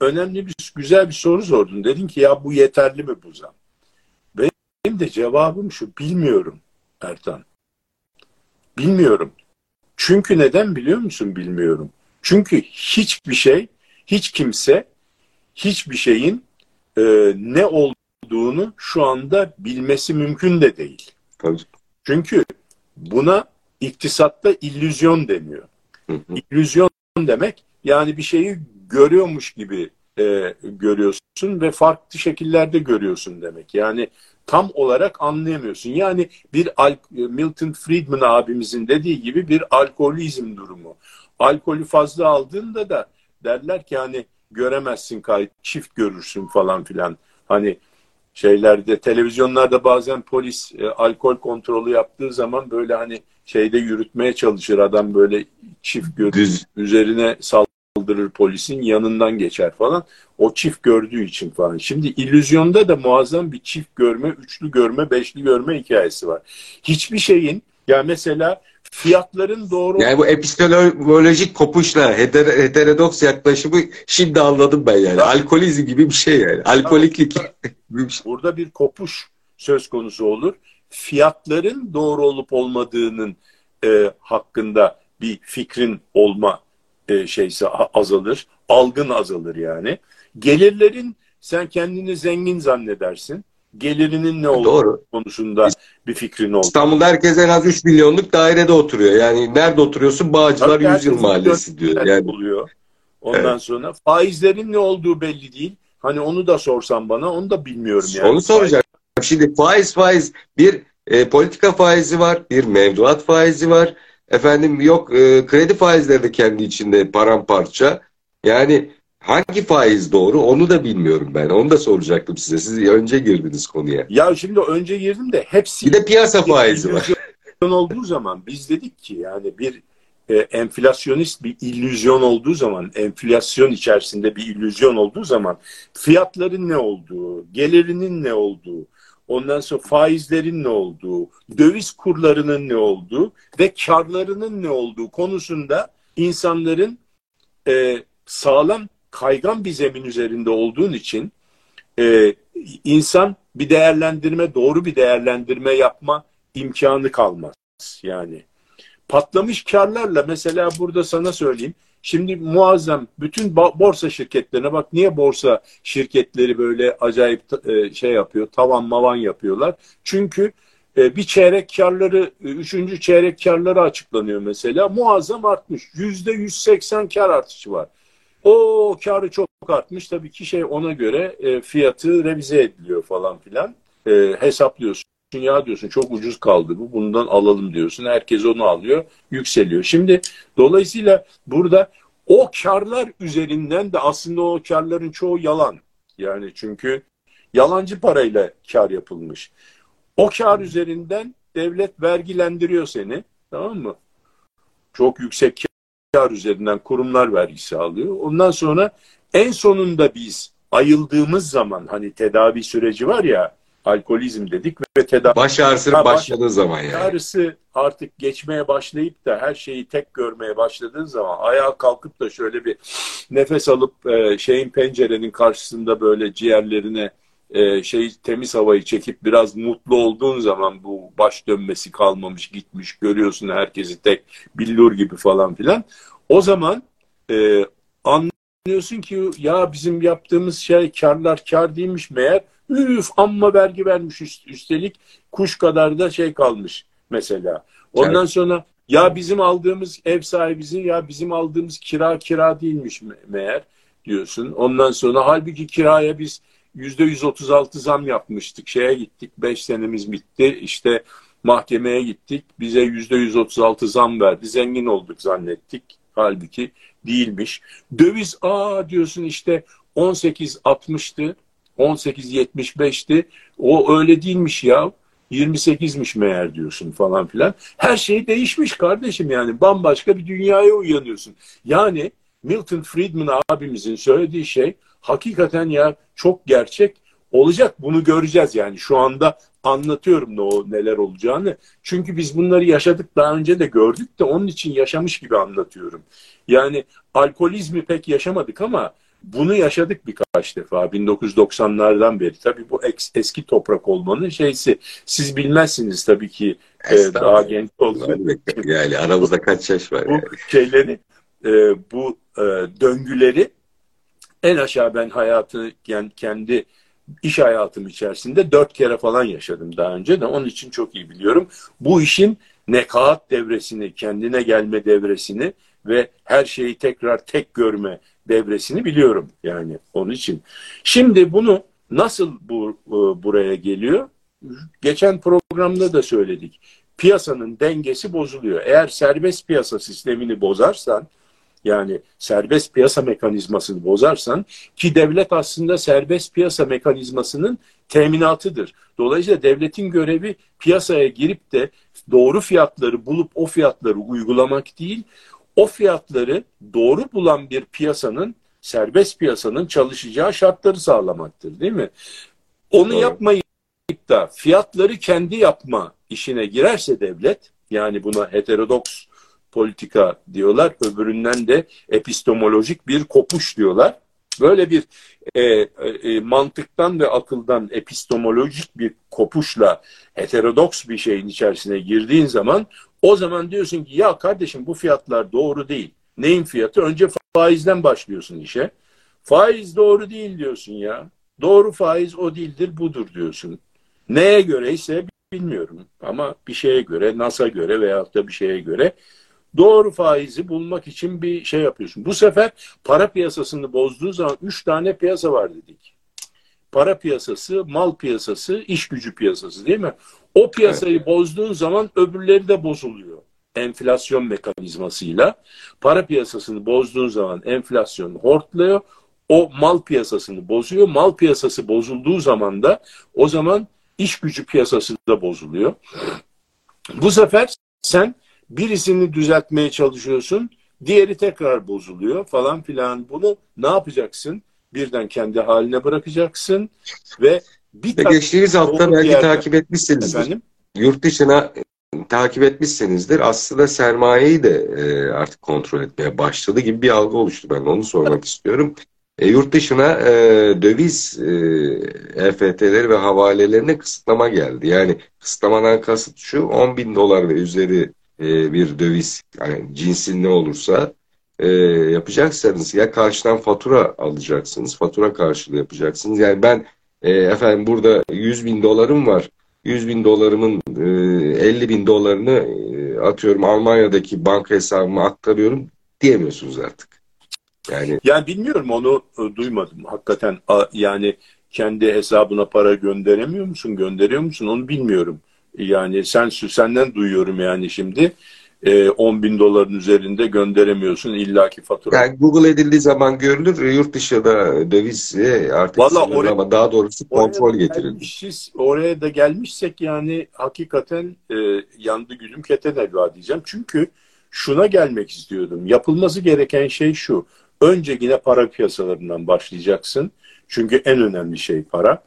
önemli bir güzel bir soru sordun. Dedin ki ya bu yeterli mi bu zam? Benim de cevabım şu bilmiyorum Ertan. Bilmiyorum. Çünkü neden biliyor musun bilmiyorum. Çünkü hiçbir şey, hiç kimse hiçbir şeyin e, ne olduğunu şu anda bilmesi mümkün de değil. Tabii. Çünkü buna iktisatta illüzyon deniyor. Hı İllüzyon demek yani bir şeyi görüyormuş gibi e, görüyorsun ve farklı şekillerde görüyorsun demek. Yani tam olarak anlayamıyorsun. Yani bir Milton Friedman abimizin dediği gibi bir alkolizm durumu. Alkolü fazla aldığında da derler ki hani göremezsin kayıt, çift görürsün falan filan. Hani şeylerde televizyonlarda bazen polis e, alkol kontrolü yaptığı zaman böyle hani şeyde yürütmeye çalışır adam böyle çift görür üzerine saldırır polisin yanından geçer falan o çift gördüğü için falan. Şimdi illüzyonda da muazzam bir çift görme, üçlü görme, beşli görme hikayesi var. Hiçbir şeyin ya mesela fiyatların doğru... Yani bu epistemolojik kopuşla heter heterodoks yaklaşımı şimdi anladım ben yani. Alkolizm gibi bir şey yani. Alkoliklik. Burada bir kopuş söz konusu olur. Fiyatların doğru olup olmadığının e, hakkında bir fikrin olma e, şeysi azalır. Algın azalır yani. Gelirlerin sen kendini zengin zannedersin gelirinin ne olduğu Doğru. konusunda bir fikrin oldu. İstanbul'da herkes en az 3 milyonluk dairede oturuyor. Yani nerede oturuyorsun? Bağcılar Tabii Yüzyıl Mahallesi diyor. Yani. Oluyor. Ondan evet. sonra faizlerin ne olduğu belli değil. Hani onu da sorsan bana onu da bilmiyorum yani. Onu soracağım. Şimdi faiz faiz bir e, politika faizi var, bir mevduat faizi var. Efendim yok e, kredi faizleri de kendi içinde paramparça. Yani Hangi faiz doğru onu da bilmiyorum ben. Onu da soracaktım size. Siz önce girdiniz konuya. Ya şimdi önce girdim de hepsi... Bir de piyasa faizi var. olduğu zaman biz dedik ki yani bir e, enflasyonist bir illüzyon olduğu zaman, enflasyon içerisinde bir illüzyon olduğu zaman fiyatların ne olduğu, gelirinin ne olduğu, ondan sonra faizlerin ne olduğu, döviz kurlarının ne olduğu ve karlarının ne olduğu konusunda insanların e, sağlam kaygan bir zemin üzerinde olduğun için e, insan bir değerlendirme, doğru bir değerlendirme yapma imkanı kalmaz. Yani patlamış karlarla mesela burada sana söyleyeyim. Şimdi muazzam bütün borsa şirketlerine bak niye borsa şirketleri böyle acayip e, şey yapıyor, tavan mavan yapıyorlar. Çünkü e, bir çeyrek karları, üçüncü çeyrek karları açıklanıyor mesela. Muazzam artmış. Yüzde 180 kar artışı var. O karı çok artmış. Tabii ki şey ona göre e, fiyatı revize ediliyor falan filan. E, hesaplıyorsun. Ya diyorsun çok ucuz kaldı bu. Bundan alalım diyorsun. Herkes onu alıyor. Yükseliyor. Şimdi dolayısıyla burada o karlar üzerinden de aslında o karların çoğu yalan. Yani çünkü yalancı parayla kar yapılmış. O kar üzerinden devlet vergilendiriyor seni. Tamam mı? Çok yüksek kar üzerinden kurumlar vergisi alıyor. Ondan sonra en sonunda biz ayıldığımız zaman hani tedavi süreci var ya alkolizm dedik ve tedavi baş ağrısının başladığı zaman yani. Ağrısı artık geçmeye başlayıp da her şeyi tek görmeye başladığın zaman ayağa kalkıp da şöyle bir nefes alıp e, şeyin pencerenin karşısında böyle ciğerlerine e, şey temiz havayı çekip biraz mutlu olduğun zaman bu baş dönmesi kalmamış gitmiş görüyorsun herkesi tek billur gibi falan filan. O zaman e, anlıyorsun ki ya bizim yaptığımız şey karlar kar değilmiş meğer üf amma vergi vermiş üstelik kuş kadar da şey kalmış mesela. Ondan evet. sonra ya bizim aldığımız ev sahibimizin ya bizim aldığımız kira kira değilmiş meğer diyorsun. Ondan sonra halbuki kiraya biz yüzde 136 zam yapmıştık. Şeye gittik 5 senemiz bitti. İşte mahkemeye gittik. Bize yüzde 136 zam verdi. Zengin olduk zannettik. Halbuki değilmiş. Döviz aa diyorsun işte 18.60'tı. 18.75'ti. O öyle değilmiş ya. 28'miş meğer diyorsun falan filan. Her şey değişmiş kardeşim yani. Bambaşka bir dünyaya uyanıyorsun. Yani Milton Friedman abimizin söylediği şey hakikaten ya çok gerçek olacak. Bunu göreceğiz yani. Şu anda anlatıyorum ne o neler olacağını. Çünkü biz bunları yaşadık daha önce de gördük de onun için yaşamış gibi anlatıyorum. Yani alkolizmi pek yaşamadık ama bunu yaşadık birkaç defa 1990'lardan beri. Tabii bu eski toprak olmanın şeysi. Siz bilmezsiniz tabii ki e, daha genç olduğunuz Yani aramızda kaç yaş var? Bu yani. şeyleri, e, bu e, döngüleri en aşağı ben hayatı kendi iş hayatım içerisinde dört kere falan yaşadım daha önce de onun için çok iyi biliyorum. Bu işin nekaat devresini, kendine gelme devresini ve her şeyi tekrar tek görme devresini biliyorum yani onun için. Şimdi bunu nasıl bu e, buraya geliyor? Geçen programda da söyledik. Piyasanın dengesi bozuluyor. Eğer serbest piyasa sistemini bozarsan yani serbest piyasa mekanizmasını bozarsan ki devlet aslında serbest piyasa mekanizmasının teminatıdır. Dolayısıyla devletin görevi piyasaya girip de doğru fiyatları bulup o fiyatları uygulamak değil, o fiyatları doğru bulan bir piyasanın, serbest piyasanın çalışacağı şartları sağlamaktır değil mi? Onu Doğru. yapmayıp da fiyatları kendi yapma işine girerse devlet, yani buna heterodoks politika diyorlar, öbüründen de epistemolojik bir kopuş diyorlar. Böyle bir e, e, mantıktan ve akıldan epistemolojik bir kopuşla heterodoks bir şeyin içerisine girdiğin zaman o zaman diyorsun ki ya kardeşim bu fiyatlar doğru değil. Neyin fiyatı? Önce faizden başlıyorsun işe. Faiz doğru değil diyorsun ya. Doğru faiz o değildir budur diyorsun. Neye göre ise bilmiyorum ama bir şeye göre, NASA göre veyahut da bir şeye göre doğru faizi bulmak için bir şey yapıyorsun. Bu sefer para piyasasını bozduğu zaman üç tane piyasa var dedik. Para piyasası, mal piyasası, iş gücü piyasası değil mi? O piyasayı evet. bozduğun zaman öbürleri de bozuluyor. Enflasyon mekanizmasıyla. Para piyasasını bozduğun zaman enflasyon hortluyor. O mal piyasasını bozuyor. Mal piyasası bozulduğu zaman da o zaman iş gücü piyasası da bozuluyor. Bu sefer sen birisini düzeltmeye çalışıyorsun. Diğeri tekrar bozuluyor falan filan. Bunu ne yapacaksın? Birden kendi haline bırakacaksın ve bir Ve geçtiğimiz hafta belki yerde... takip etmişsinizdir. Efendim? Yurt dışına e, takip etmişsinizdir. Aslında sermayeyi de e, artık kontrol etmeye başladı gibi bir algı oluştu. Ben onu sormak istiyorum. E, yurt dışına e, döviz e, EFT'leri ve havalelerine kısıtlama geldi. Yani kısıtlamadan kasıt şu 10 bin dolar ve üzeri e, bir döviz yani cinsin ne olursa e, yapacaksanız ya karşıdan fatura alacaksınız. Fatura karşılığı yapacaksınız. Yani ben e, efendim burada 100 bin dolarım var. 100 bin dolarımın e, 50 bin dolarını atıyorum Almanya'daki banka hesabıma aktarıyorum diyemiyorsunuz artık. Yani yani bilmiyorum onu duymadım. Hakikaten yani kendi hesabına para gönderemiyor musun? Gönderiyor musun? Onu bilmiyorum. Yani sen senden duyuyorum yani şimdi. 10 e, bin doların üzerinde gönderemiyorsun illaki fatura. Yani Google edildiği zaman görülür. Yurt dışında döviz artık Vallahi oraya, ama daha doğrusu kontrol getirildi. Oraya da gelmişsek yani hakikaten e, yandı gülüm keten elva diyeceğim. Çünkü şuna gelmek istiyordum. Yapılması gereken şey şu. Önce yine para piyasalarından başlayacaksın. Çünkü en önemli şey para.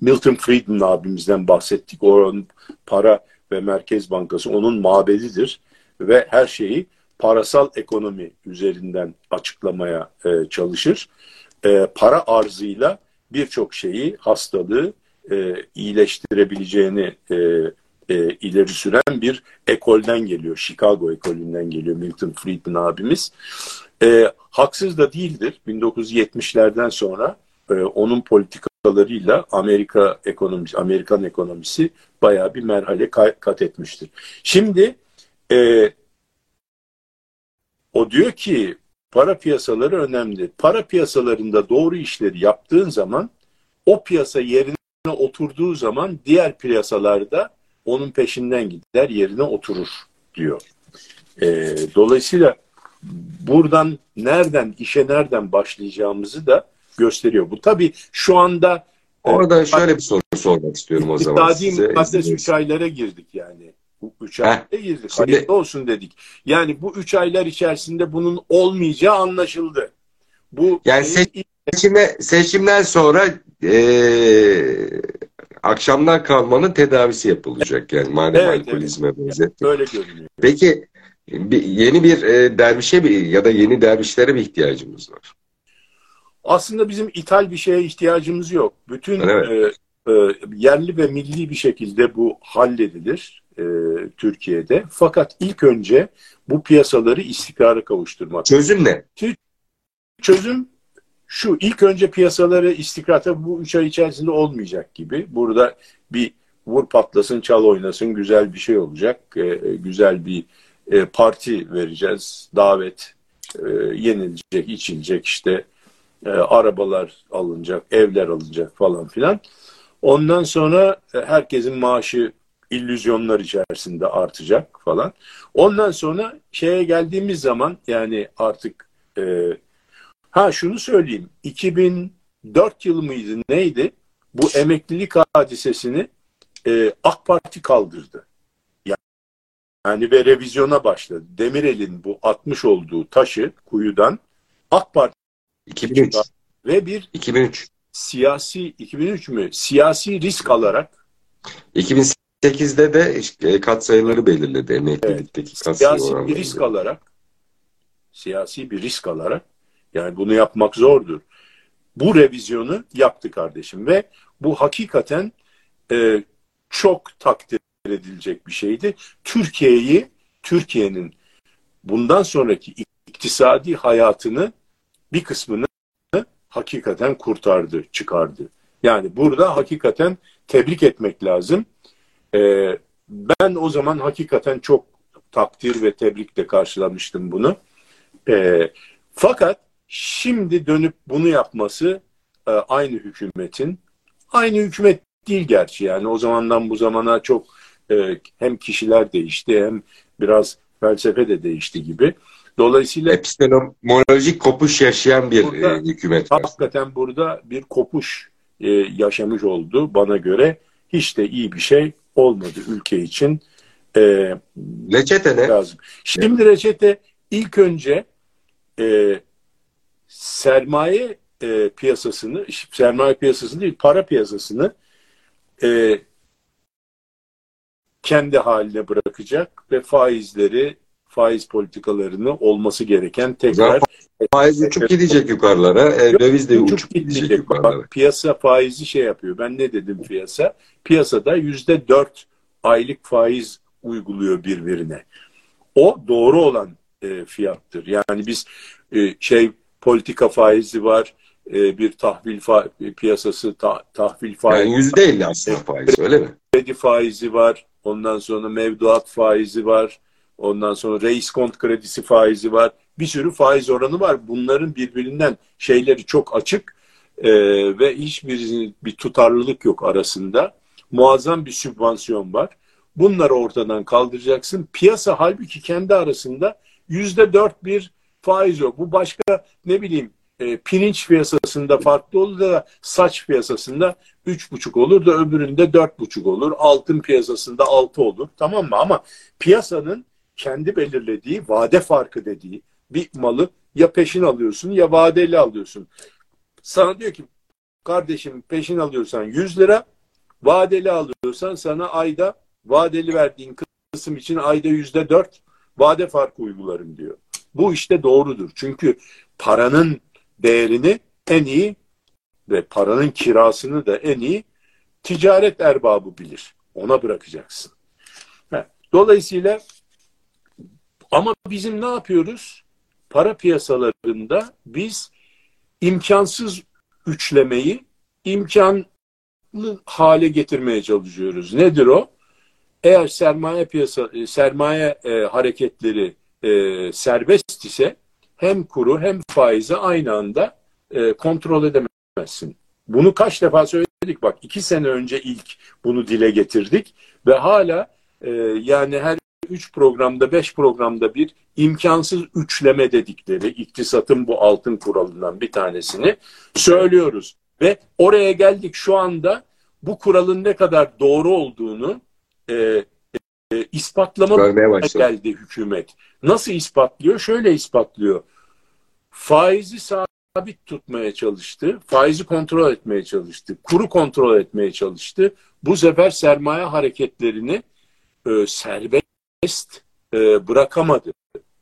Milton Friedman abimizden bahsettik. Onun para ve Merkez Bankası onun mabedidir ve her şeyi parasal ekonomi üzerinden açıklamaya e, çalışır. E, para arzıyla birçok şeyi, hastalığı e, iyileştirebileceğini e, e, ileri süren bir ekolden geliyor. Chicago ekolünden geliyor Milton Friedman abimiz. E, haksız da değildir. 1970'lerden sonra e, onun politikalarıyla Amerika ekonomisi, Amerikan ekonomisi bayağı bir merhale kat etmiştir. Şimdi e, o diyor ki para piyasaları önemli. Para piyasalarında doğru işleri yaptığın zaman o piyasa yerine oturduğu zaman diğer piyasalarda onun peşinden gider yerine oturur diyor. E, dolayısıyla buradan nereden işe nereden başlayacağımızı da gösteriyor. Bu tabii şu anda e, Orada e, şöyle bir soru sormak istiyorum o zaman size. mukaddes 3 aylara girdik yani. Bu 3 aylara girdik. Şimdi, Hayırlı olsun dedik. Yani bu 3 aylar içerisinde bunun olmayacağı anlaşıldı. Bu yani seçime, seçimden sonra e, akşamdan kalmanın tedavisi yapılacak yani madem evet, alkolizme evet. benzetti. Böyle görünüyor. Peki bir, yeni bir e, dervişe bir, ya da yeni dervişlere bir ihtiyacımız var. Aslında bizim ithal bir şeye ihtiyacımız yok. Bütün evet. e, e, yerli ve milli bir şekilde bu halledilir e, Türkiye'de. Fakat ilk önce bu piyasaları istikrara kavuşturmak. Çözüm ne? Çözüm şu ilk önce piyasaları istikrata bu üç ay içerisinde olmayacak gibi. Burada bir vur patlasın çal oynasın güzel bir şey olacak. E, güzel bir e, parti vereceğiz. Davet e, yenilecek, içilecek işte e, arabalar alınacak, evler alınacak falan filan. Ondan sonra e, herkesin maaşı illüzyonlar içerisinde artacak falan. Ondan sonra şeye geldiğimiz zaman yani artık e, ha şunu söyleyeyim 2004 yılı mıydı neydi bu emeklilik hadisesini e, AK Parti kaldırdı. Yani ve revizyona başladı. Demirel'in bu atmış olduğu taşı kuyudan AK Parti 2003 ve bir 2003 siyasi 2003 mü? Siyasi risk alarak 2008'de de e, katsayıları belirledi emeklilikteki evet, katsayı Siyasi bir risk alarak siyasi bir risk alarak yani bunu yapmak zordur. Bu revizyonu yaptı kardeşim ve bu hakikaten e, çok takdir edilecek bir şeydi. Türkiye'yi, Türkiye'nin bundan sonraki iktisadi hayatını bir kısmını hakikaten kurtardı, çıkardı. Yani burada hakikaten tebrik etmek lazım. Ee, ben o zaman hakikaten çok takdir ve tebrikle karşılamıştım bunu. Ee, fakat şimdi dönüp bunu yapması e, aynı hükümetin, aynı hükümet değil gerçi yani o zamandan bu zamana çok e, hem kişiler değişti hem biraz felsefe de değişti gibi. Dolayısıyla epistemolojik kopuş yaşayan bir burada, e, hükümet var. Hakikaten burada bir kopuş e, yaşamış oldu bana göre. Hiç de iyi bir şey olmadı ülke için. E, reçete ne? Lazım. Şimdi reçete ilk önce e, sermaye e, piyasasını, sermaye piyasasını değil para piyasasını e, kendi haline bırakacak ve faizleri faiz politikalarını olması gereken tekrar faiz uçup gidecek yukarılara. E, döviz de uçup gidecek yukarılara. Bak, piyasa faizi şey yapıyor. Ben ne dedim piyasa? Piyasada yüzde dört aylık faiz uyguluyor birbirine. O doğru olan e, fiyattır. Yani biz e, şey politika faizi var, e, bir tahvil fa piyasası ta tahvil faizi. Yani yüzde elli aslında faiz öyle mi? Kredi faizi var. Ondan sonra mevduat faizi var. Ondan sonra reis kont kredisi faizi var. Bir sürü faiz oranı var. Bunların birbirinden şeyleri çok açık e, ve hiçbir bir tutarlılık yok arasında. Muazzam bir sübvansiyon var. Bunları ortadan kaldıracaksın. Piyasa halbuki kendi arasında yüzde dört bir faiz yok. Bu başka ne bileyim e, pirinç piyasasında farklı olur da saç piyasasında üç buçuk olur da öbüründe dört buçuk olur. Altın piyasasında altı olur. Tamam mı? Ama piyasanın kendi belirlediği vade farkı dediği bir malı ya peşin alıyorsun ya vadeli alıyorsun. Sana diyor ki kardeşim peşin alıyorsan 100 lira vadeli alıyorsan sana ayda vadeli verdiğin kısım için ayda yüzde dört vade farkı uygularım diyor. Bu işte doğrudur. Çünkü paranın değerini en iyi ve paranın kirasını da en iyi ticaret erbabı bilir. Ona bırakacaksın. Dolayısıyla ama bizim ne yapıyoruz? Para piyasalarında biz imkansız üçlemeyi imkanlı hale getirmeye çalışıyoruz. Nedir o? Eğer sermaye piyasa e, sermaye e, hareketleri e, serbest ise hem kuru hem faizi aynı anda e, kontrol edemezsin. Bunu kaç defa söyledik bak iki sene önce ilk bunu dile getirdik ve hala e, yani her üç programda beş programda bir imkansız üçleme dedikleri iktisatın bu altın kuralından bir tanesini söylüyoruz. Ve oraya geldik şu anda bu kuralın ne kadar doğru olduğunu e, e, ispatlama geldi hükümet. Nasıl ispatlıyor? Şöyle ispatlıyor. Faizi sabit tutmaya çalıştı. Faizi kontrol etmeye çalıştı. Kuru kontrol etmeye çalıştı. Bu sefer sermaye hareketlerini e, serbest e, bırakamadı.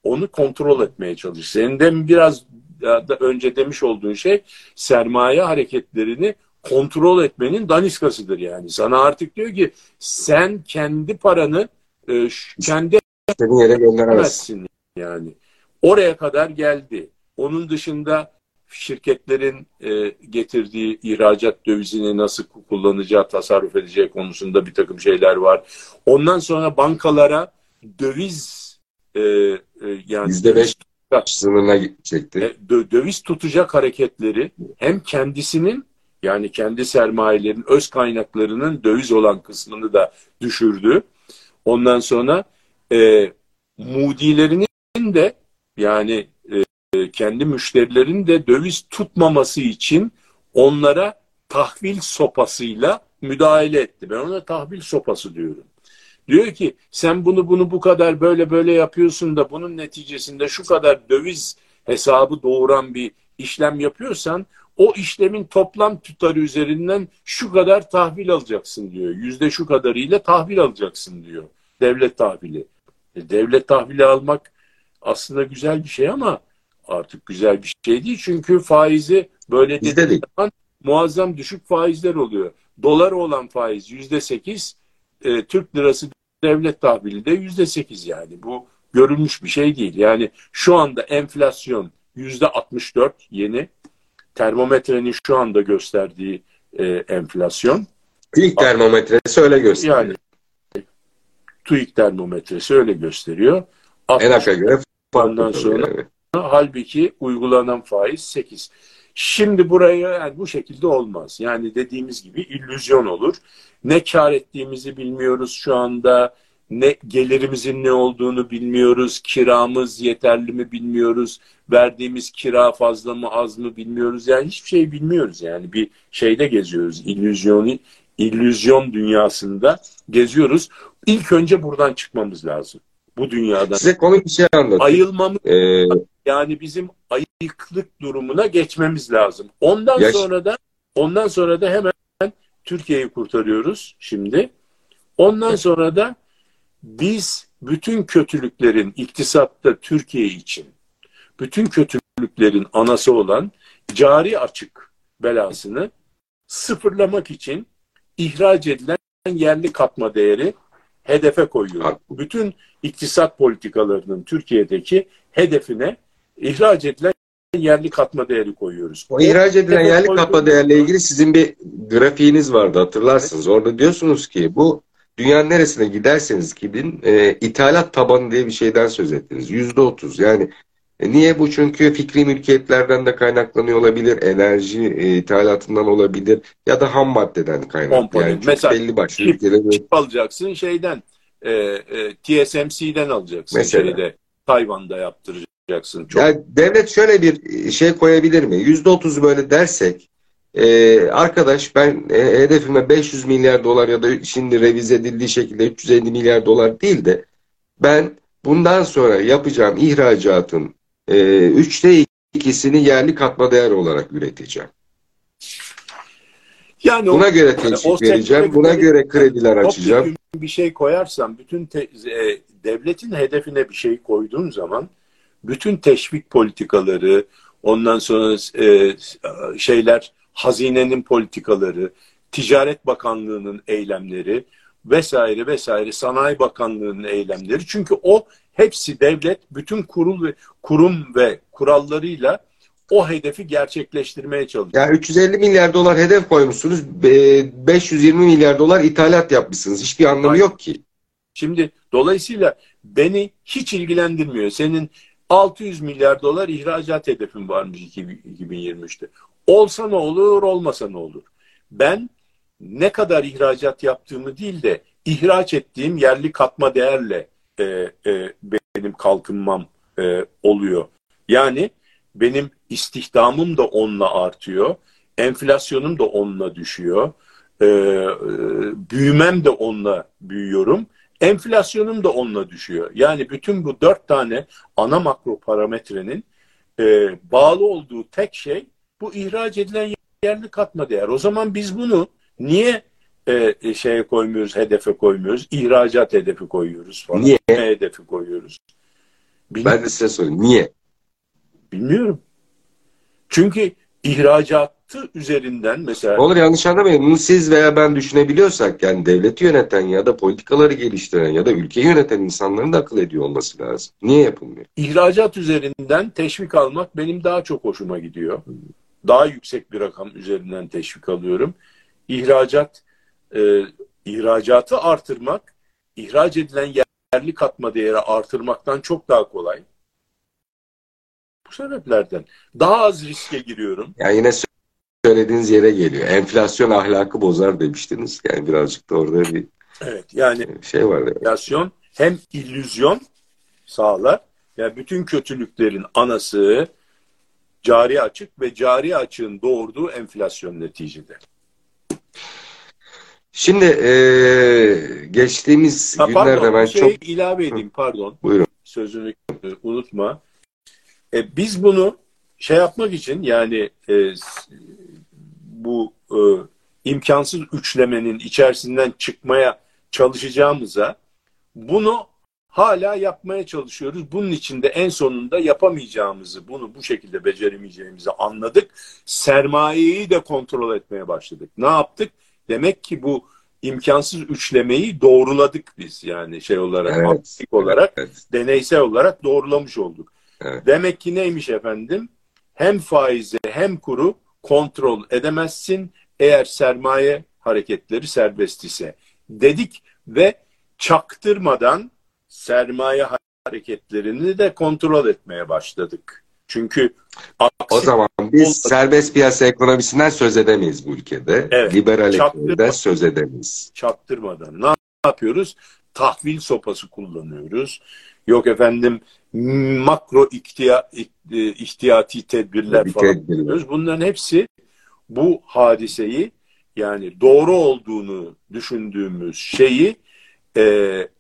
Onu kontrol etmeye çalıştı. Senin de biraz da önce demiş olduğun şey sermaye hareketlerini kontrol etmenin daniskasıdır yani. Sana artık diyor ki sen kendi paranı e, kendi yere gönderemezsin. Yani oraya kadar geldi. Onun dışında şirketlerin e, getirdiği ihracat dövizini nasıl kullanacağı, tasarruf edeceği konusunda bir takım şeyler var. Ondan sonra bankalara döviz e, e, yani %5 sınırına gidecekti. E, dö, döviz tutacak hareketleri hem kendisinin yani kendi sermayelerin öz kaynaklarının döviz olan kısmını da düşürdü. Ondan sonra e, mudilerinin de yani e, kendi müşterilerin de döviz tutmaması için onlara tahvil sopasıyla müdahale etti. Ben ona tahvil sopası diyorum. Diyor ki sen bunu bunu bu kadar böyle böyle yapıyorsun da bunun neticesinde şu kadar döviz hesabı doğuran bir işlem yapıyorsan o işlemin toplam tutarı üzerinden şu kadar tahvil alacaksın diyor. Yüzde şu kadarıyla tahvil alacaksın diyor. Devlet tahvili. E, devlet tahvili almak aslında güzel bir şey ama artık güzel bir şey değil. Çünkü faizi böyle dediği zaman muazzam düşük faizler oluyor. Dolar olan faiz yüzde sekiz, e, Türk lirası devlet tahvili de yüzde sekiz yani. Bu görülmüş bir şey değil. Yani şu anda enflasyon yüzde altmış dört yeni. Termometrenin şu anda gösterdiği e, enflasyon. TÜİK termometresi öyle gösteriyor. Yani TÜİK termometresi öyle gösteriyor. ENAK'a göre ondan sonra halbuki uygulanan faiz 8. Şimdi buraya yani bu şekilde olmaz. Yani dediğimiz gibi illüzyon olur. Ne kar ettiğimizi bilmiyoruz şu anda. Ne gelirimizin ne olduğunu bilmiyoruz. Kiramız yeterli mi bilmiyoruz. Verdiğimiz kira fazla mı az mı bilmiyoruz. Yani hiçbir şey bilmiyoruz yani. Bir şeyde geziyoruz. İllüzyonu illüzyon dünyasında geziyoruz. İlk önce buradan çıkmamız lazım. Bu dünyadan. Size komik bir şey anlatayım. Ayılmamız ee... yani bizim ayıklık durumuna geçmemiz lazım. Ondan Yaş... sonra da ondan sonra da hemen Türkiye'yi kurtarıyoruz şimdi. Ondan sonra da biz bütün kötülüklerin iktisatta Türkiye için bütün kötülüklerin anası olan cari açık belasını sıfırlamak için ihraç edilen yerli katma değeri hedefe koyuyor. Bütün iktisat politikalarının Türkiye'deki hedefine ihraç edilen yerli katma değeri koyuyoruz. O ihraç edilen yerli katma değerle ilgili sizin bir grafiğiniz vardı hatırlarsınız. Evet. Orada diyorsunuz ki bu dünyanın neresine giderseniz gidin e, ithalat tabanı diye bir şeyden söz ettiniz. Yüzde otuz yani e, niye bu? Çünkü fikri mülkiyetlerden de kaynaklanıyor olabilir, enerji e, ithalatından olabilir ya da ham maddeden kaynaklanıyor. Yani Mesela belli başlı çip, ülkelerde... çip alacaksın şeyden, e, e, TSMC'den alacaksın Mesela. şeyde, Tayvan'da yaptıracaksın. Çok... Yani devlet şöyle bir şey koyabilir mi? Yüzde otuz böyle dersek, e, arkadaş ben e, hedefime 500 milyar dolar ya da şimdi revize edildiği şekilde 350 milyar dolar değil de ben bundan sonra yapacağım ihracatın e, üçte ikisini yerli katma değer olarak üreteceğim. Yani buna o, göre teşvik yani vereceğim, buna göre krediler açacağım. Bir şey koyarsam, bütün te, e, devletin hedefine bir şey koyduğun zaman bütün teşvik politikaları, ondan sonra e, şeyler hazinenin politikaları, Ticaret Bakanlığı'nın eylemleri vesaire vesaire Sanayi Bakanlığı'nın eylemleri. Çünkü o hepsi devlet bütün kurul ve kurum ve kurallarıyla o hedefi gerçekleştirmeye çalışıyor. Yani 350 milyar dolar hedef koymuşsunuz. 520 milyar dolar ithalat yapmışsınız. Hiçbir anlamı Aynen. yok ki. Şimdi dolayısıyla beni hiç ilgilendirmiyor. Senin 600 milyar dolar ihracat hedefin varmış 2023'te. Olsa ne olur, olmasa ne olur? Ben ne kadar ihracat yaptığımı değil de ihraç ettiğim yerli katma değerle e, e, benim kalkınmam e, oluyor. Yani benim istihdamım da onunla artıyor, enflasyonum da onunla düşüyor, e, e, büyümem de onunla büyüyorum, enflasyonum da onunla düşüyor. Yani bütün bu dört tane ana makro parametrenin e, bağlı olduğu tek şey bu ihraç edilen yerli katma değer. O zaman biz bunu niye e, şeye koymuyoruz, hedefe koymuyoruz? İhracat hedefi koyuyoruz falan. Niye? Ne hedefi koyuyoruz? Bilmiyorum. Ben de size sorayım. Niye? Bilmiyorum. Çünkü ihracatı üzerinden mesela... Olur yanlış anlamayın. Bunu siz veya ben düşünebiliyorsak yani devleti yöneten ya da politikaları geliştiren ya da ülkeyi yöneten insanların da akıl ediyor olması lazım. Niye yapılmıyor? İhracat üzerinden teşvik almak benim daha çok hoşuma gidiyor. Daha yüksek bir rakam üzerinden teşvik alıyorum. İhracat, e, ihracatı artırmak, ihraç edilen yerli katma değeri artırmaktan çok daha kolay. Sebeplerden. Daha az riske giriyorum. Yani yine söylediğiniz yere geliyor. Enflasyon ahlakı bozar demiştiniz. Yani birazcık da orada bir Evet yani şey var. Enflasyon hem illüzyon sağlar. Yani bütün kötülüklerin anası cari açık ve cari açığın doğurduğu enflasyon neticede. Şimdi e, geçtiğimiz ha, günlerde pardon, ben şey çok... ilave edeyim pardon. Buyurun. Sözünü unutma. E, biz bunu şey yapmak için yani e, bu e, imkansız üçlemenin içerisinden çıkmaya çalışacağımıza bunu hala yapmaya çalışıyoruz. Bunun için de en sonunda yapamayacağımızı, bunu bu şekilde beceremeyeceğimizi anladık. Sermayeyi de kontrol etmeye başladık. Ne yaptık? Demek ki bu imkansız üçlemeyi doğruladık biz yani şey olarak, evet. olarak, evet. deneysel olarak doğrulamış olduk. Evet. Demek ki neymiş efendim? Hem faizi hem kuru kontrol edemezsin eğer sermaye hareketleri serbest ise dedik ve çaktırmadan sermaye hareketlerini de kontrol etmeye başladık. Çünkü o zaman biz serbest piyasa ekonomisinden söz edemeyiz bu ülkede. Evet. Liberal ekonomiden söz edemeyiz. Çaktırmadan ne yapıyoruz? Tahvil sopası kullanıyoruz. Yok efendim makro ihtiya, e, ihtiyati tedbirler falan tedbirler. yapıyoruz. Bunların hepsi bu hadiseyi yani doğru olduğunu düşündüğümüz şeyi e,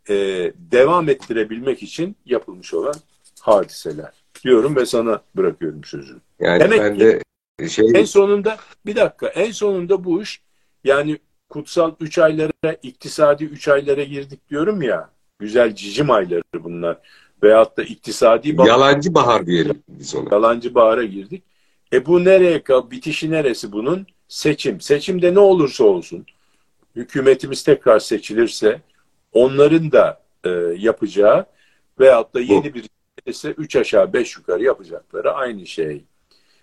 e, devam ettirebilmek için yapılmış olan hadiseler diyorum ve sana bırakıyorum sözü. Yani Demek ben de şey... en sonunda bir dakika en sonunda bu iş yani kutsal üç aylara iktisadi üç aylara girdik diyorum ya güzel cicim ayları bunlar veyahut da iktisadi bahar. Yalancı bahar diyelim biz ona. Yalancı bahara girdik. E bu nereye bitişi neresi bunun? Seçim. Seçimde ne olursa olsun hükümetimiz tekrar seçilirse onların da e, yapacağı veyahut da yeni bu. bir ise üç aşağı beş yukarı yapacakları aynı şey.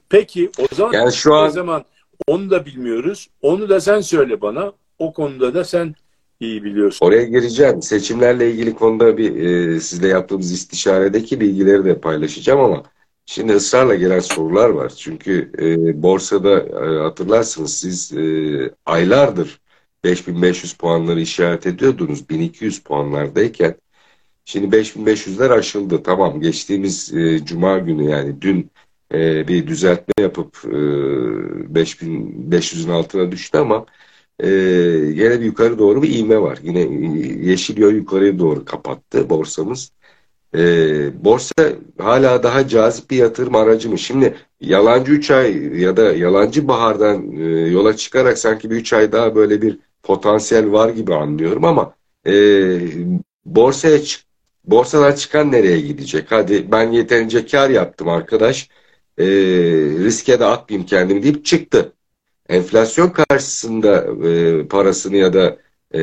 Peki o zaman yani şu an... o zaman onu da bilmiyoruz. Onu da sen söyle bana. O konuda da sen iyi biliyorsun. Oraya gireceğim. Seçimlerle ilgili konuda bir e, sizle yaptığımız istişaredeki bilgileri de paylaşacağım ama şimdi ısrarla gelen sorular var. Çünkü e, borsada e, hatırlarsınız siz e, aylardır 5500 puanları işaret ediyordunuz. 1200 puanlardayken şimdi 5500'ler aşıldı. Tamam geçtiğimiz e, cuma günü yani dün e, bir düzeltme yapıp e, 5500'ün altına düştü ama e, yine bir yukarı doğru bir ivme var. Yine yeşil yol yukarıya doğru kapattı borsamız. E, borsa hala daha cazip bir yatırım aracı mı? Şimdi yalancı 3 ay ya da yalancı bahardan e, yola çıkarak sanki bir 3 ay daha böyle bir potansiyel var gibi anlıyorum ama e, borsaya çık borsadan çıkan nereye gidecek? Hadi ben yeterince kar yaptım arkadaş. E, riske de atmayayım kendimi deyip çıktı. Enflasyon karşısında e, parasını ya da e,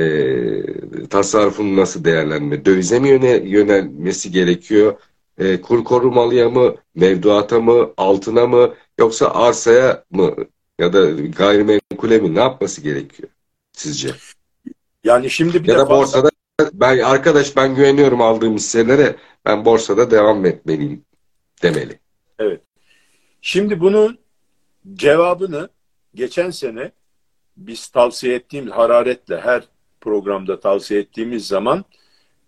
tasarrufunu nasıl değerlenme? Dövize mi yöne, yönelmesi gerekiyor? E, kur korumalıya mı, mevduata mı, altına mı yoksa arsaya mı ya da gayrimenkule mi ne yapması gerekiyor sizce? Yani şimdi bir ya da borsada ben arkadaş ben güveniyorum aldığım hisselere ben borsada devam etmeliyim demeli. Evet. Şimdi bunun cevabını geçen sene biz tavsiye ettiğimiz hararetle her programda tavsiye ettiğimiz zaman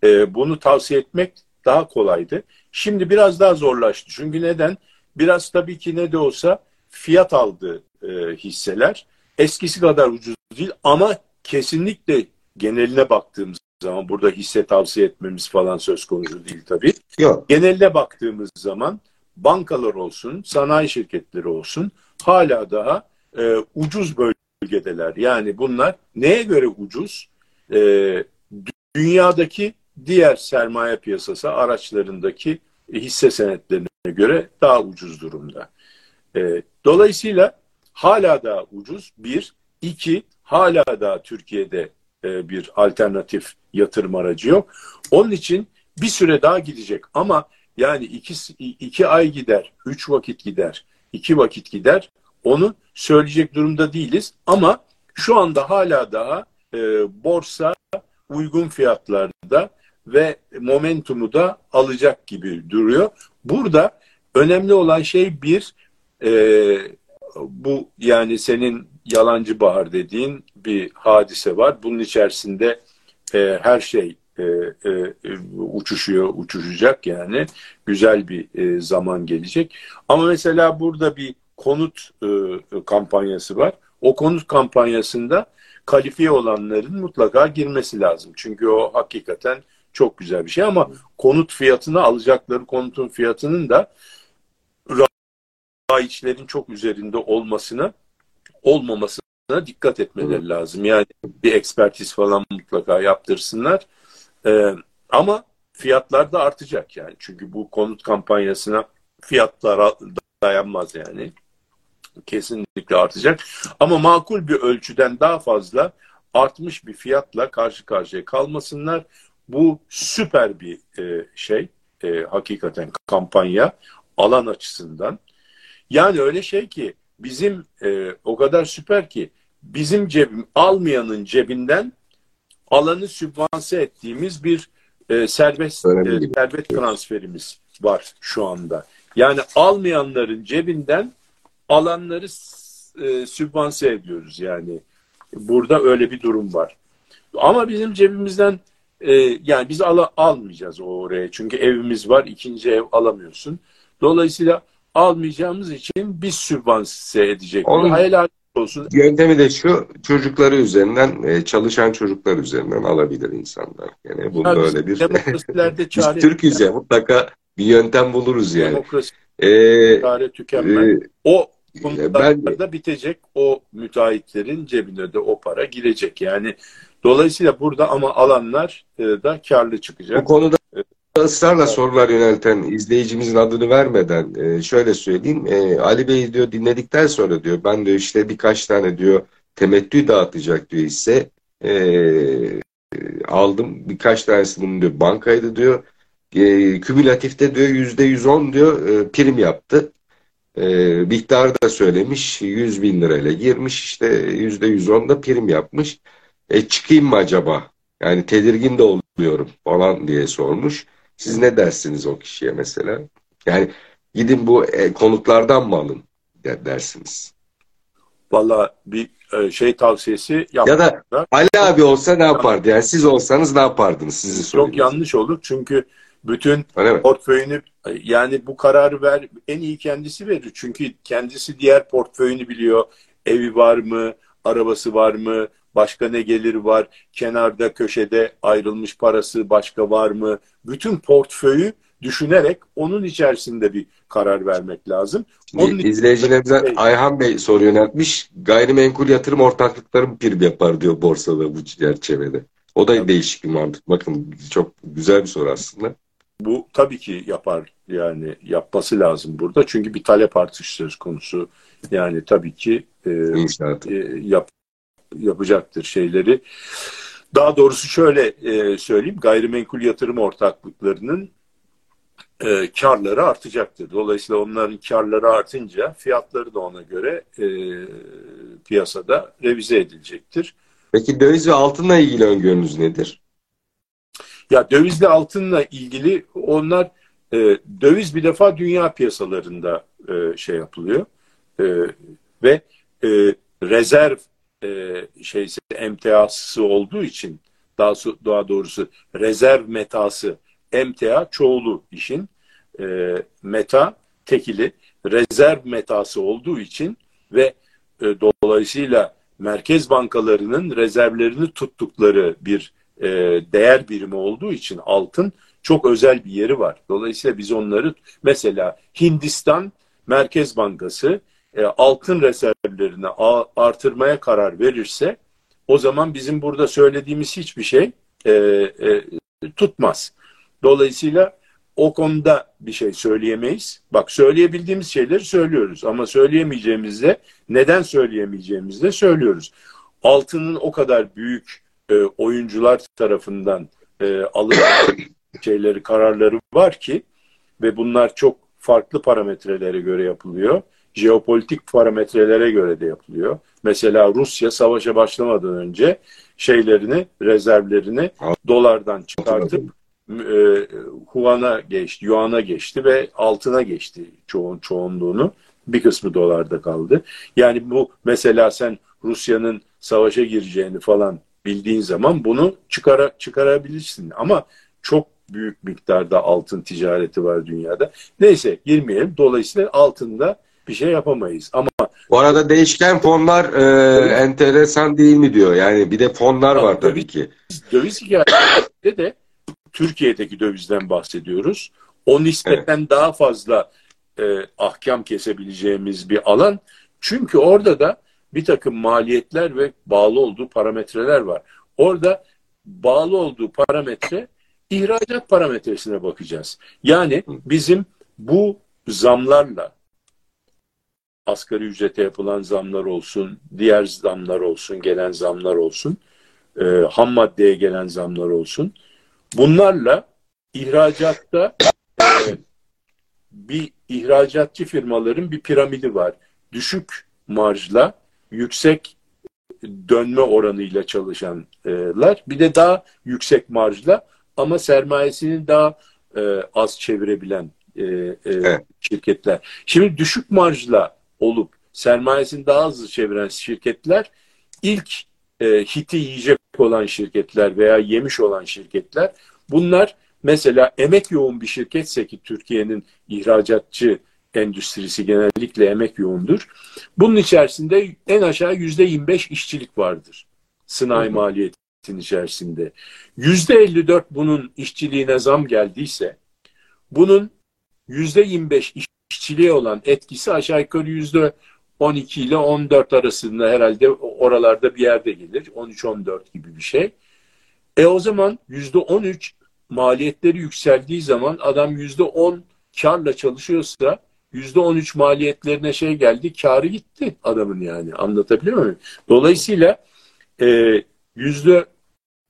e, bunu tavsiye etmek daha kolaydı. Şimdi biraz daha zorlaştı. Çünkü neden? Biraz tabii ki ne de olsa fiyat aldı e, hisseler. Eskisi kadar ucuz değil ama kesinlikle geneline baktığımız zaman burada hisse tavsiye etmemiz falan söz konusu değil tabii. Yok. Geneline baktığımız zaman bankalar olsun, sanayi şirketleri olsun hala daha e, ucuz bölgedeler. Yani bunlar neye göre ucuz? E, dünyadaki diğer sermaye piyasası araçlarındaki hisse senetlerine göre daha ucuz durumda. E, dolayısıyla hala daha ucuz. Bir, iki, hala daha Türkiye'de e, bir alternatif yatırım aracı yok. Onun için bir süre daha gidecek ama yani iki, iki ay gider, üç vakit gider, iki vakit gider. Onu söyleyecek durumda değiliz ama şu anda hala daha e, borsa uygun fiyatlarda ve momentumu da alacak gibi duruyor. Burada önemli olan şey bir e, bu yani senin yalancı bahar dediğin bir hadise var. Bunun içerisinde e, her şey e, e, uçuşuyor, uçuşacak yani. Güzel bir e, zaman gelecek. Ama mesela burada bir konut e, kampanyası var. O konut kampanyasında kalifiye olanların mutlaka girmesi lazım. Çünkü o hakikaten çok güzel bir şey ama konut fiyatını alacakları konutun fiyatının da raiçlerin çok üzerinde olmasına olmamasına dikkat etmeleri lazım. Yani bir ekspertiz falan mutlaka yaptırsınlar. Ee, ama fiyatlar da artacak yani. Çünkü bu konut kampanyasına fiyatlar dayanmaz yani. Kesinlikle artacak. Ama makul bir ölçüden daha fazla artmış bir fiyatla karşı karşıya kalmasınlar. Bu süper bir e, şey. E, hakikaten kampanya alan açısından. Yani öyle şey ki bizim e, o kadar süper ki bizim cebim almayanın cebinden alanı sübvanse ettiğimiz bir e, serbest e, servet transferimiz var şu anda. Yani almayanların cebinden alanları e, sübvanse ediyoruz yani. Burada öyle bir durum var. Ama bizim cebimizden e, yani biz al almayacağız oraya. Çünkü evimiz var. ikinci ev alamıyorsun. Dolayısıyla almayacağımız için biz sübvanse edecek. Onun Hayal olsun. Yöntemi de şu çocukları üzerinden e, çalışan çocuklar üzerinden alabilir insanlar. Yani bunda ya öyle bir biz Türk'üz ya mutlaka bir yöntem buluruz yani. Demokrasi ee, çare tükenmez. E, o bunlarda ben, bitecek. O müteahhitlerin cebine de o para girecek. Yani dolayısıyla burada ama alanlar e, da karlı çıkacak. Bu konuda ısrarla sorular yönelten izleyicimizin adını vermeden e, şöyle söyleyeyim. E, Ali Bey diyor dinledikten sonra diyor ben diyor işte birkaç tane diyor temettü dağıtacak diyor ise aldım. Birkaç tanesinin diyor bankaydı diyor. Kümülatifte diyor yüzde yüz on diyor prim yaptı. E, miktarı da söylemiş. yüz bin lirayla girmiş işte yüzde yüz on da prim yapmış. E çıkayım mı acaba? Yani tedirgin de oluyorum falan diye sormuş. Siz ne dersiniz o kişiye mesela? Yani gidin bu e, konutlardan mı alın dersiniz? Valla bir e, şey tavsiyesi Ya da Ali abi olsa ne yapardı? Yani siz olsanız ne yapardınız? Sizi Çok yanlış olur çünkü bütün portföyünü yani bu kararı ver en iyi kendisi verir. Çünkü kendisi diğer portföyünü biliyor. Evi var mı? Arabası var mı? Başka ne gelir var? Kenarda köşede ayrılmış parası başka var mı? Bütün portföyü düşünerek onun içerisinde bir karar vermek lazım. Onun İzleyicilerimize şey... Ayhan Bey soru yöneltmiş. Gayrimenkul yatırım ortaklıkları prim yapar diyor borsada bu çerçevede. O da Tabii. değişik bir mantık. Bakın çok güzel bir soru aslında. Bu tabii ki yapar yani yapması lazım burada çünkü bir talep artışı söz konusu yani tabii ki e, e, yap, yapacaktır şeyleri. Daha doğrusu şöyle e, söyleyeyim gayrimenkul yatırım ortaklıklarının e, karları artacaktır. Dolayısıyla onların karları artınca fiyatları da ona göre e, piyasada revize edilecektir. Peki döviz ve altınla ilgili öngörünüz nedir? Ya dövizle altınla ilgili onlar e, döviz bir defa dünya piyasalarında e, şey yapılıyor. E, ve e, rezerv e, şeysi emtiası olduğu için daha, daha doğrusu rezerv metası emtia çoğulu işin e, meta tekili rezerv metası olduğu için ve e, dolayısıyla merkez bankalarının rezervlerini tuttukları bir e, değer birimi olduğu için altın çok özel bir yeri var. Dolayısıyla biz onları mesela Hindistan Merkez Bankası e, altın rezervlerini artırmaya karar verirse o zaman bizim burada söylediğimiz hiçbir şey e, e, tutmaz. Dolayısıyla o konuda bir şey söyleyemeyiz. Bak söyleyebildiğimiz şeyleri söylüyoruz ama söyleyemeyeceğimizde neden söyleyemeyeceğimizde söylüyoruz. Altının o kadar büyük e, oyuncular tarafından e, alınan şeyleri, kararları var ki ve bunlar çok farklı parametrelere göre yapılıyor. Jeopolitik parametrelere göre de yapılıyor. Mesela Rusya savaşa başlamadan önce şeylerini, rezervlerini dolardan çıkartıp e, Huan'a geçti, Yuan'a geçti ve altına geçti çoğun çoğunluğunu. Bir kısmı dolarda kaldı. Yani bu mesela sen Rusya'nın savaşa gireceğini falan bildiğin zaman bunu çıkara, çıkarabilirsin. Ama çok büyük miktarda altın ticareti var dünyada. Neyse girmeyelim. Dolayısıyla altında bir şey yapamayız. Ama bu arada değişken fonlar e, enteresan değil mi diyor. Yani bir de fonlar var tabii, ki. Döviz hikayesinde de Türkiye'deki dövizden bahsediyoruz. O nispeten evet. daha fazla e, ahkam kesebileceğimiz bir alan. Çünkü orada da bir takım maliyetler ve bağlı olduğu parametreler var. Orada bağlı olduğu parametre ihracat parametresine bakacağız. Yani bizim bu zamlarla asgari ücrete yapılan zamlar olsun, diğer zamlar olsun, gelen zamlar olsun, e, ham maddeye gelen zamlar olsun. Bunlarla ihracatta e, bir ihracatçı firmaların bir piramidi var. Düşük marjla yüksek dönme oranıyla çalışanlar bir de daha yüksek marjla ama sermayesini daha e, az çevirebilen e, e, evet. şirketler. Şimdi düşük marjla olup sermayesini daha hızlı çeviren şirketler ilk e, hiti yiyecek olan şirketler veya yemiş olan şirketler bunlar mesela emek yoğun bir şirketse ki Türkiye'nin ihracatçı endüstrisi genellikle emek yoğundur. Bunun içerisinde en aşağı yüzde 25 işçilik vardır. Sınai hı maliyetin içerisinde. Yüzde 54 bunun işçiliğine zam geldiyse bunun yüzde 25 işçiliğe olan etkisi aşağı yukarı yüzde 12 ile 14 arasında herhalde oralarda bir yerde gelir. 13-14 gibi bir şey. E o zaman yüzde 13 maliyetleri yükseldiği zaman adam yüzde 10 karla çalışıyorsa yüzde on üç maliyetlerine şey geldi, karı gitti adamın yani. Anlatabiliyor muyum? Dolayısıyla e, yüzde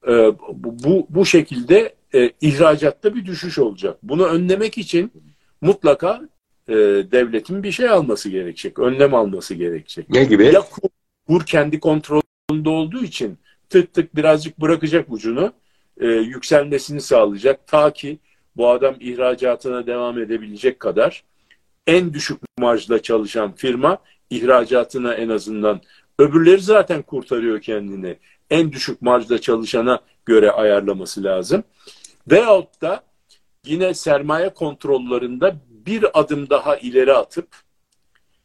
e, bu, bu şekilde e, ihracatta bir düşüş olacak. Bunu önlemek için mutlaka e, devletin bir şey alması gerekecek. Önlem alması gerekecek. Ne gibi? Ya kur, kur kendi kontrolünde olduğu için tık tık birazcık bırakacak ucunu e, yükselmesini sağlayacak. Ta ki bu adam ihracatına devam edebilecek kadar en düşük marjla çalışan firma ihracatına en azından öbürleri zaten kurtarıyor kendini. En düşük marjla çalışana göre ayarlaması lazım. Veyahut da yine sermaye kontrollerinde bir adım daha ileri atıp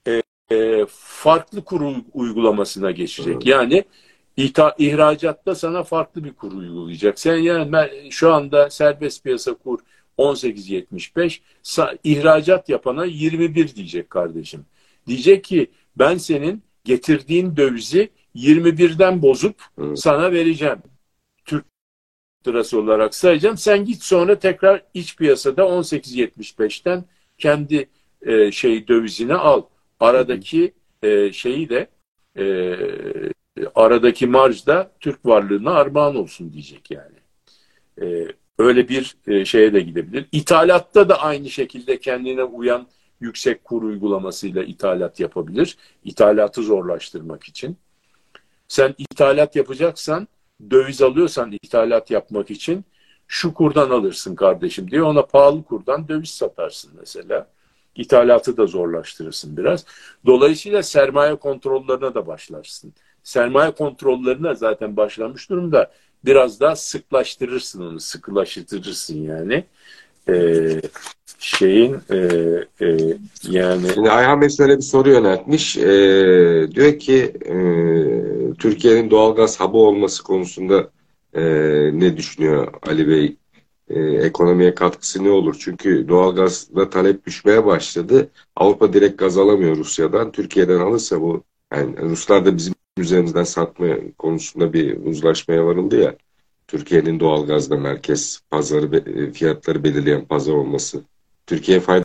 e, e, farklı kur uygulamasına geçecek. Evet. Yani İta, ihracatta sana farklı bir kur uygulayacak. Sen yani ben, şu anda serbest piyasa kur 18.75 ihracat yapana 21 diyecek kardeşim. Diyecek ki ben senin getirdiğin dövizi 21'den bozup Hı. sana vereceğim. Türk lirası olarak sayacağım. Sen git sonra tekrar iç piyasada 18.75'ten kendi e, şey dövizini al. Aradaki e, şeyi de e, aradaki marj da Türk varlığına armağan olsun diyecek yani. E, öyle bir e, şeye de gidebilir. İthalatta da aynı şekilde kendine uyan yüksek kur uygulamasıyla ithalat yapabilir. İthalatı zorlaştırmak için. Sen ithalat yapacaksan, döviz alıyorsan ithalat yapmak için şu kurdan alırsın kardeşim diye ona pahalı kurdan döviz satarsın mesela. İthalatı da zorlaştırırsın biraz. Dolayısıyla sermaye kontrollerine de başlarsın. Sermaye kontrollerine zaten başlamış durumda. Biraz daha sıklaştırırsın onu, sıkılaştırırsın yani. Ee, şeyin e, e, yani... Şimdi Ayhan Bey şöyle bir soru yöneltmiş. Ee, diyor ki e, Türkiye'nin doğalgaz hub'ı olması konusunda e, ne düşünüyor Ali Bey? E, ekonomiye katkısı ne olur? Çünkü doğalgazda talep düşmeye başladı. Avrupa direkt gaz alamıyor Rusya'dan. Türkiye'den alırsa bu yani Ruslar da bizim üzerimizden satma konusunda bir uzlaşmaya varıldı ya. Türkiye'nin doğalgazda merkez pazarı e, fiyatları belirleyen pazar olması Türkiye fayda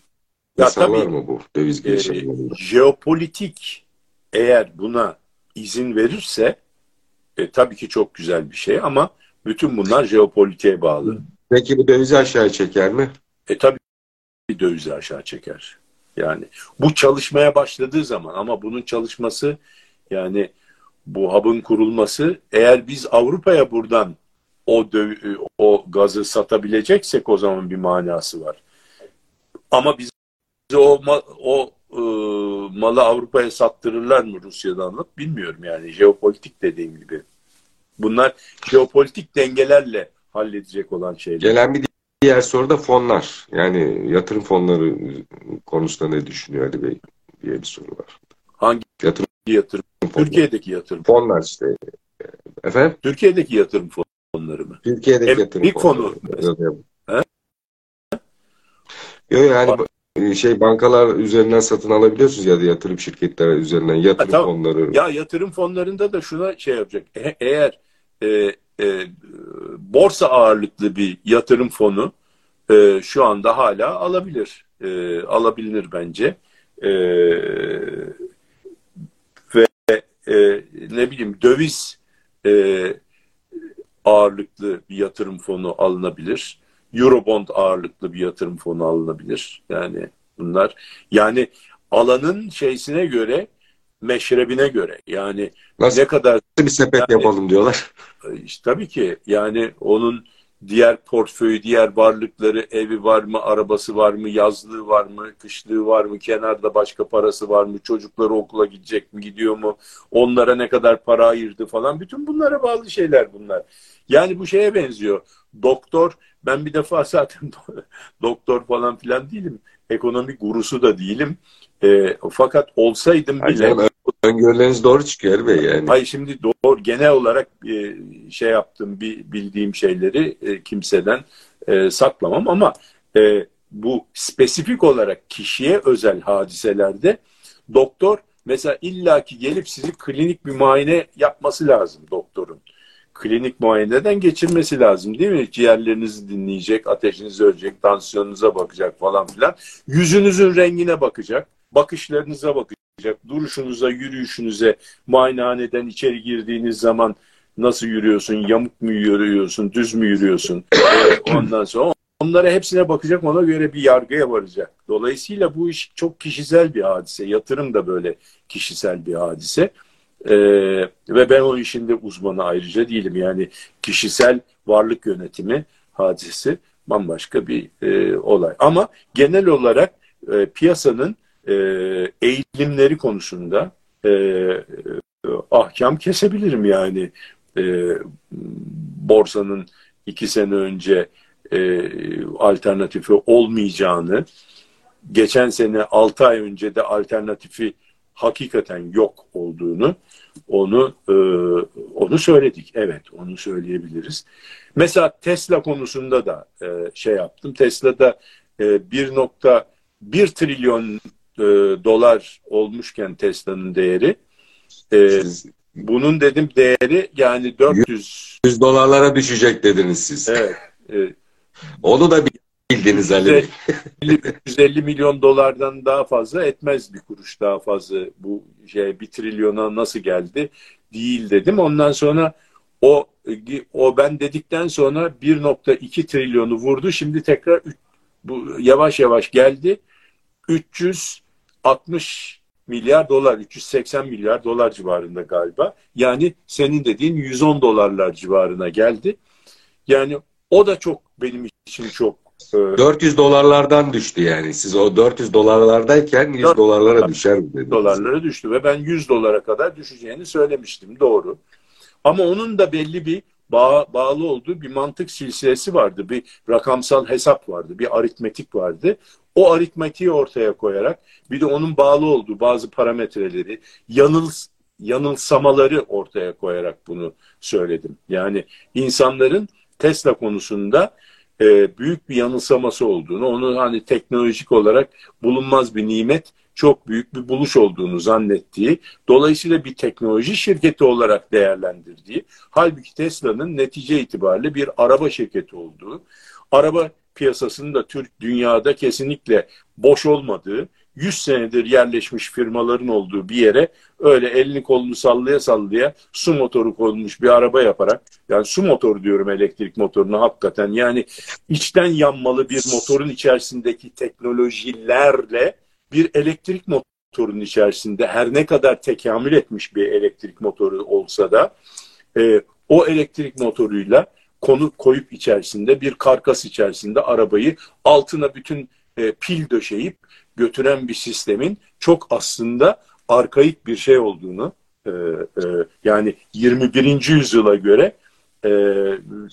ya sağlar mı bu döviz girişimlerinde? E, jeopolitik eğer buna izin verirse e, tabii ki çok güzel bir şey ama bütün bunlar jeopolitiğe bağlı. Peki bu dövizi aşağı çeker mi? E tabii dövizi aşağı çeker. Yani bu çalışmaya başladığı zaman ama bunun çalışması yani bu hub'ın kurulması eğer biz Avrupa'ya buradan o o gazı satabileceksek o zaman bir manası var. Ama biz o o e, malı Avrupa'ya sattırırlar mı Rusya'dan alıp bilmiyorum yani jeopolitik dediğim gibi. Bunlar jeopolitik dengelerle halledecek olan şeyler. Gelen bir diğer soru da fonlar. Yani yatırım fonları konusunda ne düşünüyor Ali Bey diye bir soru var. Hangi yatırım? Yatırım? Fonlar. Türkiye'deki yatırım. Fonlar işte. Efendim? Türkiye'deki yatırım fonları mı? Türkiye'deki Hem yatırım bir fonları. konu. Yok yani şey bankalar üzerinden satın alabiliyorsunuz ya da yatırım şirketleri üzerinden yatırım ha, tamam. fonları. Ya yatırım fonlarında da şuna şey yapacak. E, eğer e, e, borsa ağırlıklı bir yatırım fonu e, şu anda hala alabilir. E, alabilir bence. E, e, ne bileyim döviz e, ağırlıklı bir yatırım fonu alınabilir. Eurobond ağırlıklı bir yatırım fonu alınabilir. Yani bunlar yani alanın şeysine göre meşrebine göre yani Nasıl ne kadar bir sepet yani, yapalım diyorlar. Işte, tabii ki yani onun diğer portföyü, diğer varlıkları, evi var mı, arabası var mı, yazlığı var mı, kışlığı var mı, kenarda başka parası var mı, çocukları okula gidecek mi, gidiyor mu, onlara ne kadar para ayırdı falan. Bütün bunlara bağlı şeyler bunlar. Yani bu şeye benziyor. Doktor, ben bir defa zaten doktor falan filan değilim. Ekonomi gurusu da değilim. E, fakat olsaydım bile... Canım, öngörüleriniz doğru çıkıyor Bey yani. Hayır şimdi doğru genel olarak e, şey yaptım bir bildiğim şeyleri e, kimseden e, saklamam ama bu spesifik olarak kişiye özel hadiselerde doktor mesela illaki gelip sizi klinik bir muayene yapması lazım doktorun klinik muayeneden geçirmesi lazım değil mi? Ciğerlerinizi dinleyecek, ateşinizi ölçecek, tansiyonunuza bakacak falan filan. Yüzünüzün rengine bakacak, bakışlarınıza bakacak, duruşunuza, yürüyüşünüze, muayenehaneden içeri girdiğiniz zaman nasıl yürüyorsun, yamuk mu yürüyorsun, düz mü yürüyorsun? Ondan sonra onlara hepsine bakacak, ona göre bir yargıya varacak. Dolayısıyla bu iş çok kişisel bir hadise. Yatırım da böyle kişisel bir hadise. Ee, ve ben o işin de uzmanı ayrıca değilim. Yani kişisel varlık yönetimi hadisesi bambaşka bir e, olay. Ama genel olarak e, piyasanın e, eğilimleri konusunda e, e, ahkam kesebilirim yani. E, borsanın iki sene önce e, alternatifi olmayacağını, geçen sene altı ay önce de alternatifi hakikaten yok olduğunu onu e, onu söyledik. Evet, onu söyleyebiliriz. Mesela Tesla konusunda da e, şey yaptım. Tesla'da e, 1.1 trilyon e, dolar olmuşken Tesla'nın değeri e, bunun dedim değeri yani 400 100 dolarlara düşecek dediniz siz. Evet. E, Onu da bildiniz Ali 150 milyon dolardan daha fazla etmez bir kuruş daha fazla bu şey bir trilyona nasıl geldi değil dedim. Ondan sonra o o ben dedikten sonra 1.2 trilyonu vurdu. Şimdi tekrar bu yavaş yavaş geldi. 360 milyar dolar, 380 milyar dolar civarında galiba. Yani senin dediğin 110 dolarlar civarına geldi. Yani o da çok benim için çok 400 dolarlardan düştü yani. Siz o 400 dolarlardayken 100 dolarlara düşer mi dediniz? Dolarlara düştü ve ben 100 dolara kadar düşeceğini söylemiştim. Doğru. Ama onun da belli bir bağ, bağlı olduğu bir mantık silsilesi vardı. Bir rakamsal hesap vardı. Bir aritmetik vardı. O aritmetiği ortaya koyarak bir de onun bağlı olduğu bazı parametreleri yanıl, yanılsamaları ortaya koyarak bunu söyledim. Yani insanların Tesla konusunda e, büyük bir yanılsaması olduğunu, onu hani teknolojik olarak bulunmaz bir nimet, çok büyük bir buluş olduğunu zannettiği, dolayısıyla bir teknoloji şirketi olarak değerlendirdiği, halbuki Tesla'nın netice itibariyle bir araba şirketi olduğu, araba piyasasının da Türk dünyada kesinlikle boş olmadığı, 100 senedir yerleşmiş firmaların olduğu bir yere öyle elini kolunu sallaya sallaya su motoru konmuş bir araba yaparak yani su motoru diyorum elektrik motoruna hakikaten yani içten yanmalı bir motorun içerisindeki teknolojilerle bir elektrik motorun içerisinde her ne kadar tekamül etmiş bir elektrik motoru olsa da e, o elektrik motoruyla konu koyup içerisinde bir karkas içerisinde arabayı altına bütün e, pil döşeyip götüren bir sistemin çok aslında arkaik bir şey olduğunu e, e, yani 21. yüzyıla göre e,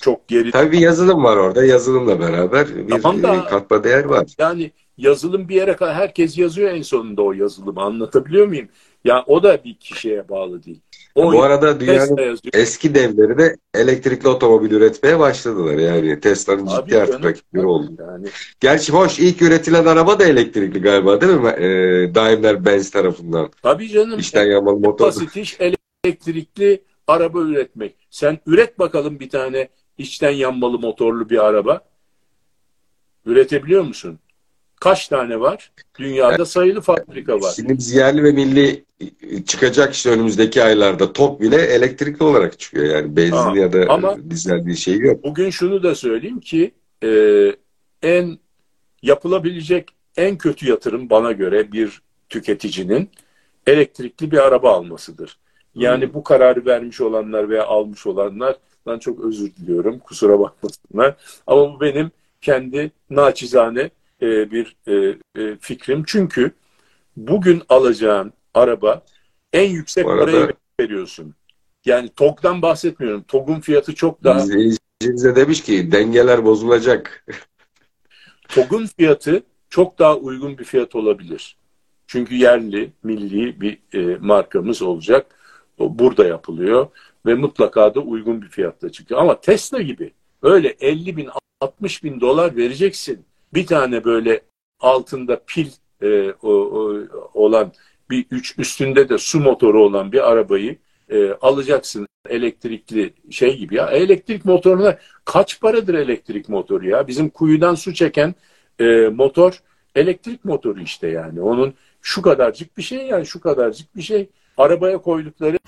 çok geri... Tabii bir yazılım var orada. Yazılımla beraber bir tamam da, katma değer var. Yani yazılım bir yere kadar herkes yazıyor en sonunda o yazılımı anlatabiliyor muyum? Ya o da bir kişiye bağlı değil. O Bu arada dünyanın eski devleri de elektrikli otomobil üretmeye başladılar. Yani Tesla'nın ciddi canım, artık rakipleri oldu. Yani. Gerçi hoş ilk üretilen araba da elektrikli galiba değil mi? Ee, Daimler Benz tarafından. Tabii canım. İşten yanmalı motor. Basit iş elektrikli araba üretmek. Sen üret bakalım bir tane içten yanmalı motorlu bir araba. Üretebiliyor musun? Kaç tane var? Dünyada sayılı fabrika var. Şimdi biz yerli ve milli çıkacak işte önümüzdeki aylarda top bile elektrikli olarak çıkıyor. Yani benzin ha, ya da ama dizel bir şey yok. Bugün şunu da söyleyeyim ki e, en yapılabilecek en kötü yatırım bana göre bir tüketicinin elektrikli bir araba almasıdır. Yani hmm. bu kararı vermiş olanlar veya almış olanlardan çok özür diliyorum. Kusura bakmasınlar. Ama bu benim kendi naçizane e, bir e, e, fikrim. Çünkü bugün alacağın araba en yüksek arada, parayı veriyorsun. Yani TOG'dan bahsetmiyorum. TOG'un fiyatı çok daha... İzleyicimize demiş ki dengeler bozulacak. TOG'un fiyatı çok daha uygun bir fiyat olabilir. Çünkü yerli, milli bir e, markamız olacak. O burada yapılıyor ve mutlaka da uygun bir fiyatta çıkıyor. Ama Tesla gibi öyle 50 bin, 60 bin dolar vereceksin bir tane böyle altında pil e, o, o, olan bir üç üstünde de su motoru olan bir arabayı e, alacaksın elektrikli şey gibi ya. Elektrik motoruna kaç paradır elektrik motoru ya? Bizim kuyudan su çeken e, motor elektrik motoru işte yani. Onun şu kadarcık bir şey yani şu kadarcık bir şey. Arabaya koydukları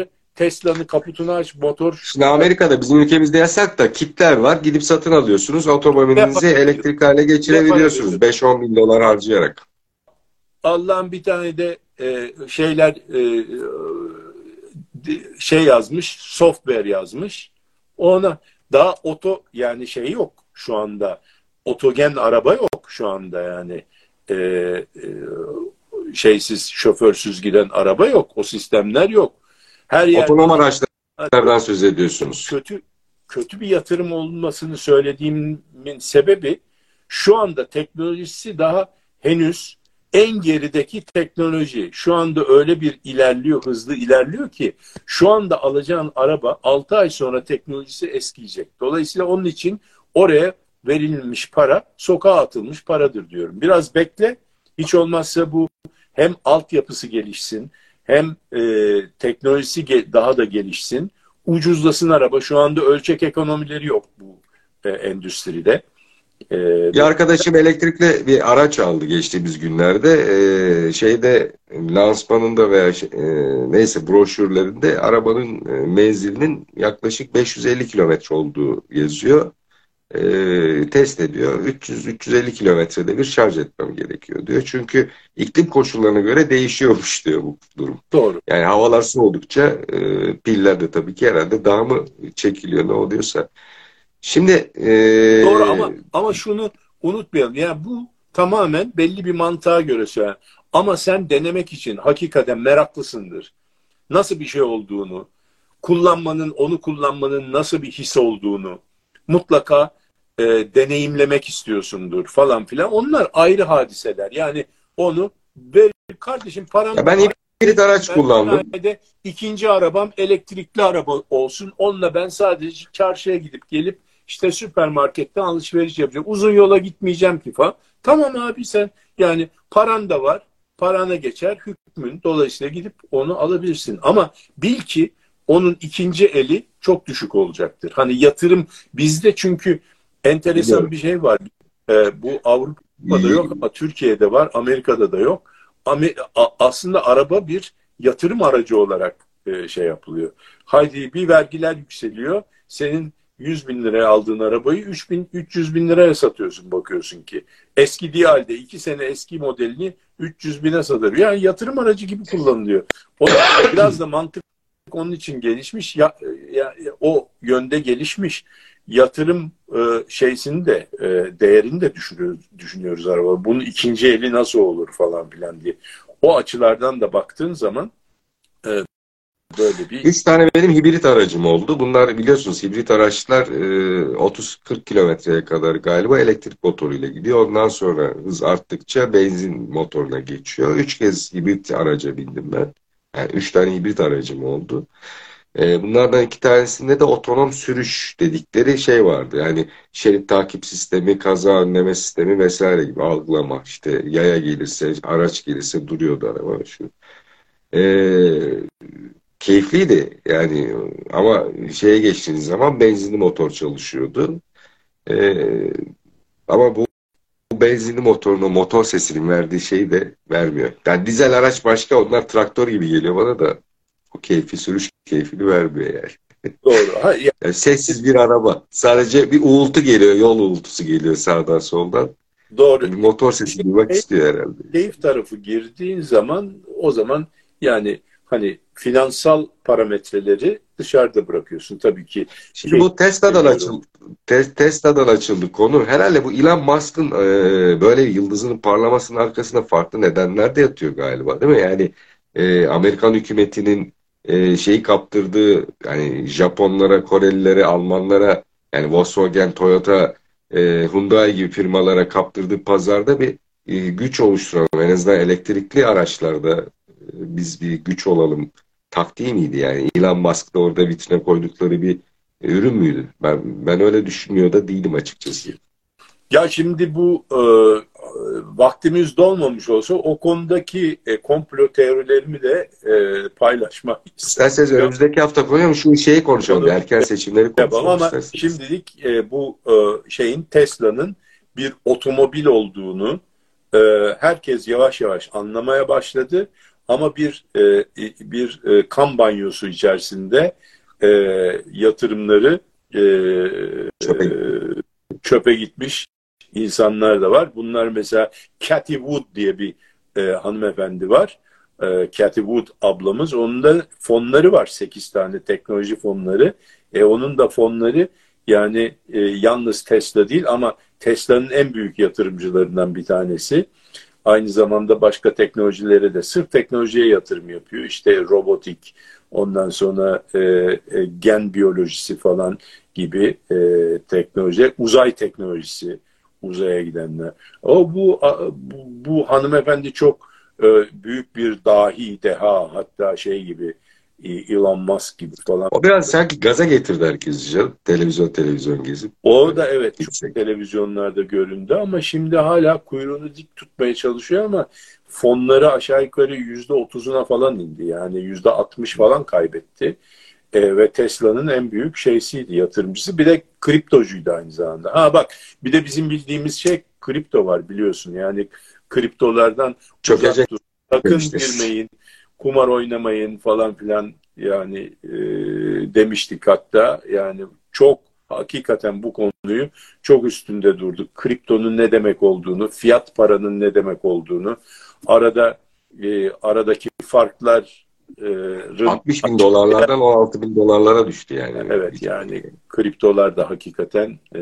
Tesla'nın kaputunu aç, motor... Şimdi Amerika'da bizim ülkemizde yasak da kitler var. Gidip satın alıyorsunuz. Otomobilinizi elektrik hale geçirebiliyorsunuz. 5-10 bin dolar harcayarak. Allah'ın bir tane de e, şeyler e, şey yazmış, software yazmış. Ona daha oto yani şey yok şu anda. Otogen araba yok şu anda yani. E, e, şeysiz, şoförsüz giden araba yok. O sistemler yok. Her yer Otonom araçlardan söz ediyorsunuz. Kötü kötü bir yatırım olmasını söylediğimin sebebi şu anda teknolojisi daha henüz en gerideki teknoloji. Şu anda öyle bir ilerliyor, hızlı ilerliyor ki şu anda alacağın araba 6 ay sonra teknolojisi eskiyecek. Dolayısıyla onun için oraya verilmiş para sokağa atılmış paradır diyorum. Biraz bekle. Hiç olmazsa bu hem altyapısı gelişsin, hem e, teknolojisi daha da gelişsin, ucuzlasın araba. Şu anda ölçek ekonomileri yok bu e, endüstride. Ee, bir arkadaşım elektrikli bir araç aldı geçtiğimiz günlerde. Ee, şeyde lansmanında veya şey, e, neyse broşürlerinde arabanın e, menzilinin yaklaşık 550 kilometre olduğu yazıyor. Ee, test ediyor. 300-350 kilometrede bir şarj etmem gerekiyor diyor. Çünkü iklim koşullarına göre değişiyormuş diyor bu durum. Doğru. Yani havalar soğudukça e, piller de tabii ki herhalde daha mı çekiliyor ne oluyorsa. Şimdi e... doğru ama ama şunu unutmayalım. Yani bu tamamen belli bir mantığa göre söylen. Ama sen denemek için hakikaten meraklısındır. Nasıl bir şey olduğunu, kullanmanın, onu kullanmanın nasıl bir his olduğunu mutlaka e, deneyimlemek istiyorsundur falan filan. Onlar ayrı hadiseler. Yani onu ver kardeşim param ya ben hibrit araç ben kullandım. İkinci arabam elektrikli araba olsun. Onunla ben sadece çarşıya gidip gelip işte süpermarkette alışveriş yapacağım. Uzun yola gitmeyeceğim ki falan. Tamam abi sen yani paran da var. Parana geçer hükmün. Dolayısıyla gidip onu alabilirsin. Ama bil ki onun ikinci eli çok düşük olacaktır. Hani yatırım bizde çünkü enteresan Biliyorum. bir şey var. Ee, bu Avrupa'da yok ama Türkiye'de var, Amerika'da da yok. Amer aslında araba bir yatırım aracı olarak e, şey yapılıyor. Haydi bir vergiler yükseliyor. Senin 100 bin liraya aldığın arabayı 3 bin, 300 bin liraya satıyorsun bakıyorsun ki. Eski diye halde 2 sene eski modelini 300 bine satıyor. Yani yatırım aracı gibi kullanılıyor. O biraz da mantık onun için gelişmiş. Ya, ya, o yönde gelişmiş. Yatırım e, şeysini de e, değerini de düşünüyoruz, düşünüyoruz araba. Bunun ikinci eli nasıl olur falan filan diye. O açılardan da baktığın zaman e, Böyle bir... Üç tane benim hibrit aracım oldu. Bunlar biliyorsunuz hibrit araçlar e, 30-40 kilometreye kadar galiba elektrik motoruyla gidiyor. Ondan sonra hız arttıkça benzin motoruna geçiyor. Üç kez hibrit araca bindim ben. Yani üç tane hibrit aracım oldu. E, bunlardan iki tanesinde de otonom sürüş dedikleri şey vardı. Yani şerit takip sistemi, kaza önleme sistemi vesaire gibi algılama. İşte yaya gelirse, araç gelirse duruyordu araba. Şu. E, keyifliydi yani ama şeye geçtiğiniz zaman benzinli motor çalışıyordu. Ee, ama bu, benzinli motorun motor sesinin verdiği şeyi de vermiyor. Yani dizel araç başka onlar traktör gibi geliyor bana da o keyfi sürüş keyfini vermiyor yani. Doğru. Ha, ya. yani sessiz bir araba. Sadece bir uğultu geliyor, yol uğultusu geliyor sağdan soldan. Doğru. Bir motor sesi duymak istiyor herhalde. Keyif tarafı girdiğin zaman o zaman yani hani finansal parametreleri dışarıda bırakıyorsun tabii ki. Şimdi bu Tesla'dan açıldı. Te Tesla'dan açıldı konu. Herhalde bu Elon Musk'ın e, böyle yıldızının parlamasının arkasında farklı nedenler de yatıyor galiba değil mi? Yani e, Amerikan hükümetinin e, şeyi kaptırdığı yani Japonlara, Korelilere, Almanlara yani Volkswagen, Toyota, e, Hyundai gibi firmalara kaptırdığı pazarda bir e, güç oluşturalım. En azından elektrikli araçlarda biz bir güç olalım taktiği miydi yani? Elon Musk'da orada vitrine koydukları bir ürün müydü? Ben ben öyle düşünmüyor da değilim açıkçası. Ya şimdi bu e, vaktimiz dolmamış olsa o konudaki e, komplo teorilerimi de e, paylaşmak İsterseniz önümüzdeki hafta koyalım şu şeyi konuşalım. Onu, erken seçimleri konuşalım ama isterseniz. şimdilik e, bu e, şeyin Tesla'nın bir otomobil olduğunu e, herkes yavaş yavaş anlamaya başladı. Ama bir e, bir e, kan banyosu içerisinde e, yatırımları e, çöpe. E, çöpe gitmiş insanlar da var. Bunlar mesela Cathy Wood diye bir e, hanımefendi var. E, Cathy Wood ablamız. Onun da fonları var. 8 tane teknoloji fonları. E, onun da fonları yani e, yalnız Tesla değil ama Tesla'nın en büyük yatırımcılarından bir tanesi. Aynı zamanda başka teknolojilere de sırf teknolojiye yatırım yapıyor. İşte robotik, ondan sonra e, e, gen biyolojisi falan gibi e, teknoloji, uzay teknolojisi, uzaya gidenler. O bu bu, bu hanımefendi çok e, büyük bir dahi, deha hatta şey gibi Elon Musk gibi falan. O biraz sanki gaza getirdi herkesi canım. Televizyon televizyon gezip. O da evet çok televizyonlarda göründü ama şimdi hala kuyruğunu dik tutmaya çalışıyor ama fonları aşağı yukarı yüzde otuzuna falan indi. Yani yüzde altmış falan kaybetti. E, ve Tesla'nın en büyük şeysiydi, yatırımcısı. Bir de kriptocuydu aynı zamanda. Ha bak bir de bizim bildiğimiz şey kripto var biliyorsun. Yani kriptolardan Çökecek. Sakın girmeyin, kumar oynamayın falan filan yani e, demiştik hatta. Yani çok hakikaten bu konuyu çok üstünde durduk. Kriptonun ne demek olduğunu, fiyat paranın ne demek olduğunu, arada e, aradaki farklar e, 60 bin dolarlardan 16 bin dolarlara düştü yani. Evet yani kriptolar da hakikaten e,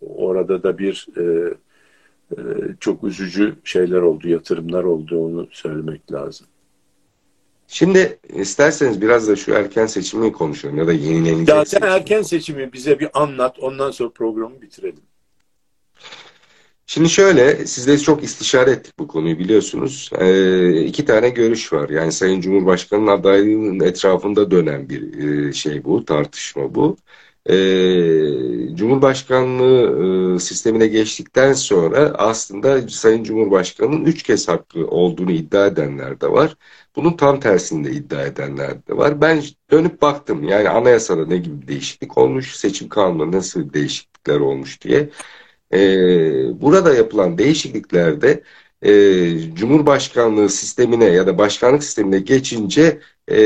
orada da bir e, e, çok üzücü şeyler oldu, yatırımlar olduğunu söylemek lazım. Şimdi isterseniz biraz da şu erken seçimi konuşalım ya da yenilenecek Ya sen erken seçimi bize bir anlat, ondan sonra programı bitirelim. Şimdi şöyle, sizle çok istişare ettik bu konuyu biliyorsunuz. Ee, iki tane görüş var. Yani Sayın Cumhurbaşkanı'nın adaylığının etrafında dönen bir e, şey bu, tartışma bu. Ee, Cumhurbaşkanlığı e, sistemine geçtikten sonra aslında Sayın Cumhurbaşkanı'nın üç kez hakkı olduğunu iddia edenler de var. Bunun tam tersinde iddia edenler de var. Ben dönüp baktım yani anayasada ne gibi değişiklik olmuş, seçim kanununda nasıl değişiklikler olmuş diye. E, burada yapılan değişikliklerde e, Cumhurbaşkanlığı sistemine ya da başkanlık sistemine geçince e,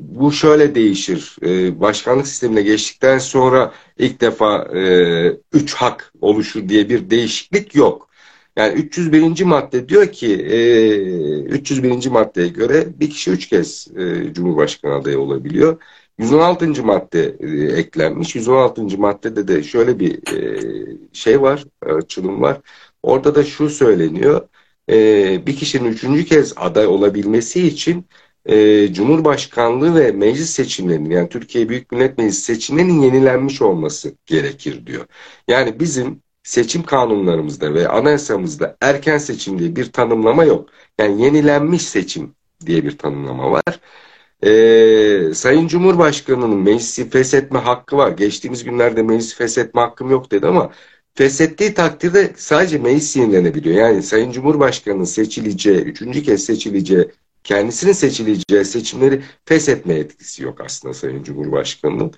bu şöyle değişir. E, başkanlık sistemine geçtikten sonra ilk defa e, üç hak oluşur diye bir değişiklik yok. Yani 301. madde diyor ki e, 301. maddeye göre bir kişi üç kez e, Cumhurbaşkanı adayı olabiliyor. 116. madde e, eklenmiş. 116. maddede de şöyle bir e, şey var, açılım var. Orada da şu söyleniyor. E, bir kişinin üçüncü kez aday olabilmesi için e, Cumhurbaşkanlığı ve meclis seçimlerinin yani Türkiye Büyük Millet Meclisi seçimlerinin yenilenmiş olması gerekir diyor. Yani bizim seçim kanunlarımızda ve anayasamızda erken seçim diye bir tanımlama yok. Yani yenilenmiş seçim diye bir tanımlama var. Ee, Sayın Cumhurbaşkanı'nın meclisi feshetme hakkı var. Geçtiğimiz günlerde meclisi feshetme hakkım yok dedi ama feshettiği takdirde sadece meclis yenilenebiliyor. Yani Sayın Cumhurbaşkanı'nın seçileceği, üçüncü kez seçileceği, kendisinin seçileceği seçimleri feshetme etkisi yok aslında Sayın Cumhurbaşkanı'nın.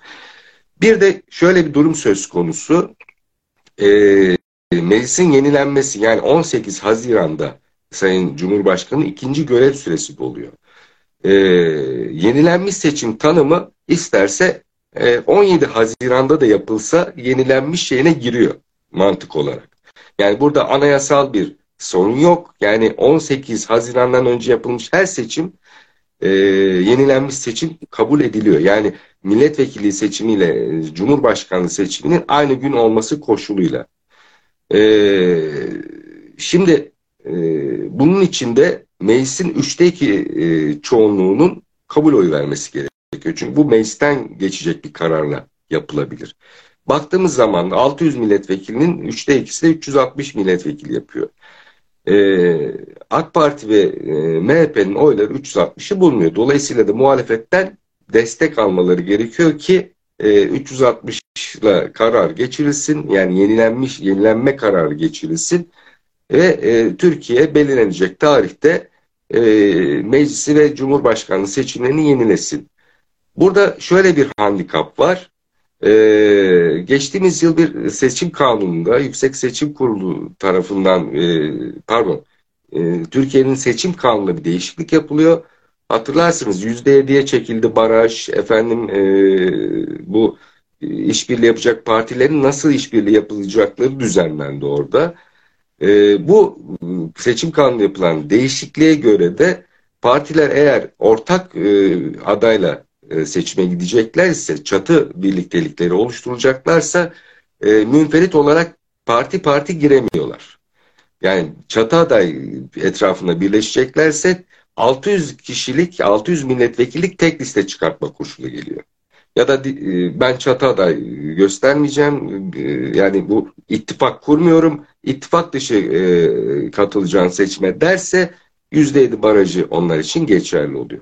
Bir de şöyle bir durum söz konusu. Ee, meclisin yenilenmesi yani 18 Haziran'da Sayın Cumhurbaşkanı ikinci görev süresi doluyor e, yenilenmiş seçim tanımı isterse e, 17 Haziran'da da yapılsa yenilenmiş şeyine giriyor mantık olarak. Yani burada anayasal bir sorun yok. Yani 18 Haziran'dan önce yapılmış her seçim e, yenilenmiş seçim kabul ediliyor. Yani milletvekili seçimiyle cumhurbaşkanlığı seçiminin aynı gün olması koşuluyla. E, şimdi e, bunun içinde meclisin üçte iki e, çoğunluğunun kabul oyu vermesi gerekiyor. Çünkü bu meclisten geçecek bir kararla yapılabilir. Baktığımız zaman 600 milletvekilinin üçte ikisi de 360 milletvekili yapıyor. Ee, AK Parti ve e, MHP'nin oyları 360'ı bulmuyor. Dolayısıyla da muhalefetten destek almaları gerekiyor ki e, 360 ile karar geçirilsin. Yani yenilenmiş yenilenme kararı geçirilsin ve e, Türkiye belirlenecek tarihte e, meclisi ve cumhurbaşkanlığı seçimlerini yenilesin. Burada şöyle bir handikap var. Ee, geçtiğimiz yıl bir seçim kanununda Yüksek Seçim Kurulu tarafından e, pardon e, Türkiye'nin seçim kanununda bir değişiklik yapılıyor. Hatırlarsınız %7'ye çekildi baraj efendim e, bu işbirliği yapacak partilerin nasıl işbirliği yapılacakları düzenlendi orada. E, bu seçim kanunu yapılan değişikliğe göre de partiler eğer ortak e, adayla e, seçime gideceklerse, çatı birliktelikleri oluşturacaklarsa e, münferit olarak parti parti giremiyorlar. Yani çatı aday etrafında birleşeceklerse 600 kişilik, 600 milletvekillik tek liste çıkartma koşulu geliyor ya da e, ben çatı aday göstermeyeceğim. E, yani bu ittifak kurmuyorum. İttifak dışı e, katılacağın seçme derse %7 barajı onlar için geçerli oluyor.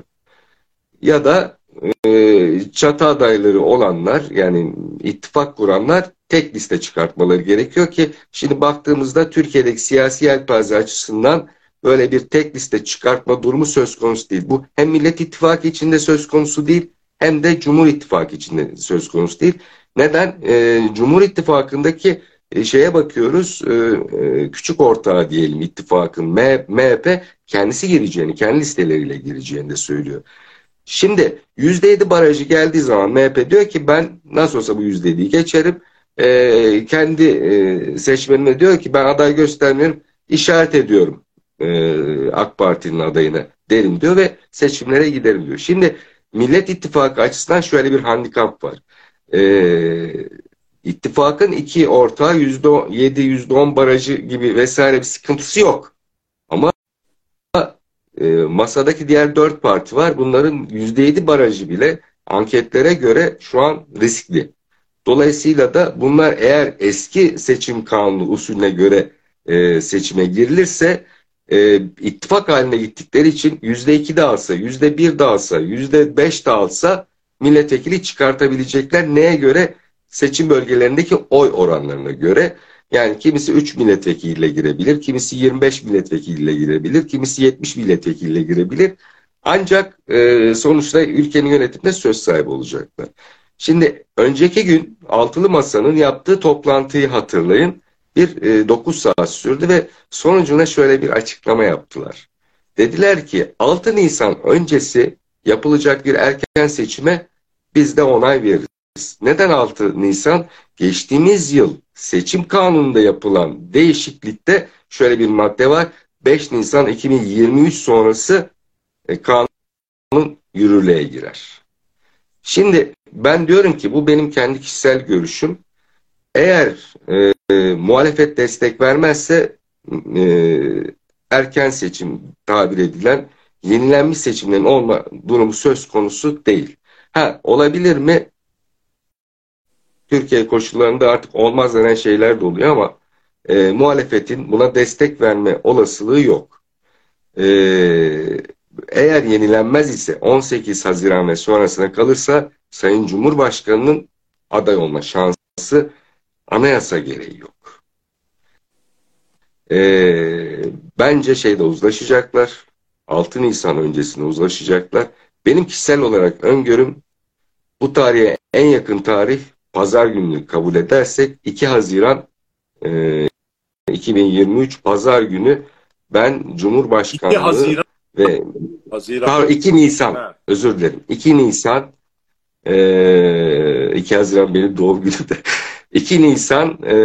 Ya da e, çatı adayları olanlar yani ittifak kuranlar tek liste çıkartmaları gerekiyor ki şimdi baktığımızda Türkiye'deki siyasi yelpaze açısından böyle bir tek liste çıkartma durumu söz konusu değil. Bu hem Millet İttifakı içinde söz konusu değil hem de Cumhur İttifakı içinde söz konusu değil. Neden? E, Cumhur İttifakı'ndaki e, şeye bakıyoruz e, e, küçük ortağı diyelim ittifakın MHP kendisi gireceğini, kendi listeleriyle gireceğini de söylüyor. Şimdi %7 barajı geldiği zaman MHP diyor ki ben nasıl olsa bu %7'yi geçerim. E, kendi e, seçmenine diyor ki ben aday göstermiyorum, işaret ediyorum e, AK Parti'nin adayını derim diyor ve seçimlere giderim diyor. Şimdi Millet İttifakı açısından şöyle bir handikap var. E, ittifakın iki ortağı %7, %10 barajı gibi vesaire bir sıkıntısı yok. Ama e, masadaki diğer dört parti var. Bunların %7 barajı bile anketlere göre şu an riskli. Dolayısıyla da bunlar eğer eski seçim kanunu usulüne göre e, seçime girilirse e, ittifak haline gittikleri için yüzde iki de alsa, yüzde bir de alsa, yüzde beş de alsa milletvekili çıkartabilecekler. Neye göre? Seçim bölgelerindeki oy oranlarına göre. Yani kimisi 3 milletvekiliyle girebilir, kimisi 25 milletvekiliyle girebilir, kimisi 70 milletvekiliyle girebilir. Ancak e, sonuçta ülkenin yönetiminde söz sahibi olacaklar. Şimdi önceki gün Altılı Masa'nın yaptığı toplantıyı hatırlayın bir e, 9 saat sürdü ve sonucuna şöyle bir açıklama yaptılar. Dediler ki 6 Nisan öncesi yapılacak bir erken seçime biz de onay veririz. Neden 6 Nisan? Geçtiğimiz yıl seçim kanununda yapılan değişiklikte şöyle bir madde var. 5 Nisan 2023 sonrası e, kanun yürürlüğe girer. Şimdi ben diyorum ki bu benim kendi kişisel görüşüm. Eğer e, e, muhalefet destek vermezse e, erken seçim tabir edilen yenilenmiş seçimlerin olma durumu söz konusu değil. Ha olabilir mi? Türkiye koşullarında artık olmaz denen şeyler de oluyor ama e, muhalefetin buna destek verme olasılığı yok. E, eğer yenilenmez ise 18 Haziran ve sonrasına kalırsa Sayın Cumhurbaşkanı'nın aday olma şansı Anayasa gereği yok. Ee, bence şeyde uzlaşacaklar. 6 Nisan öncesinde uzlaşacaklar. Benim kişisel olarak öngörüm bu tarihe en yakın tarih pazar gününü kabul edersek 2 Haziran e, 2023 pazar günü ben Cumhurbaşkanlığı 2 Haziran. ve Haziran. 2 Nisan ha. özür dilerim. 2 Nisan e, 2 Haziran benim doğum günümde 2 Nisan e,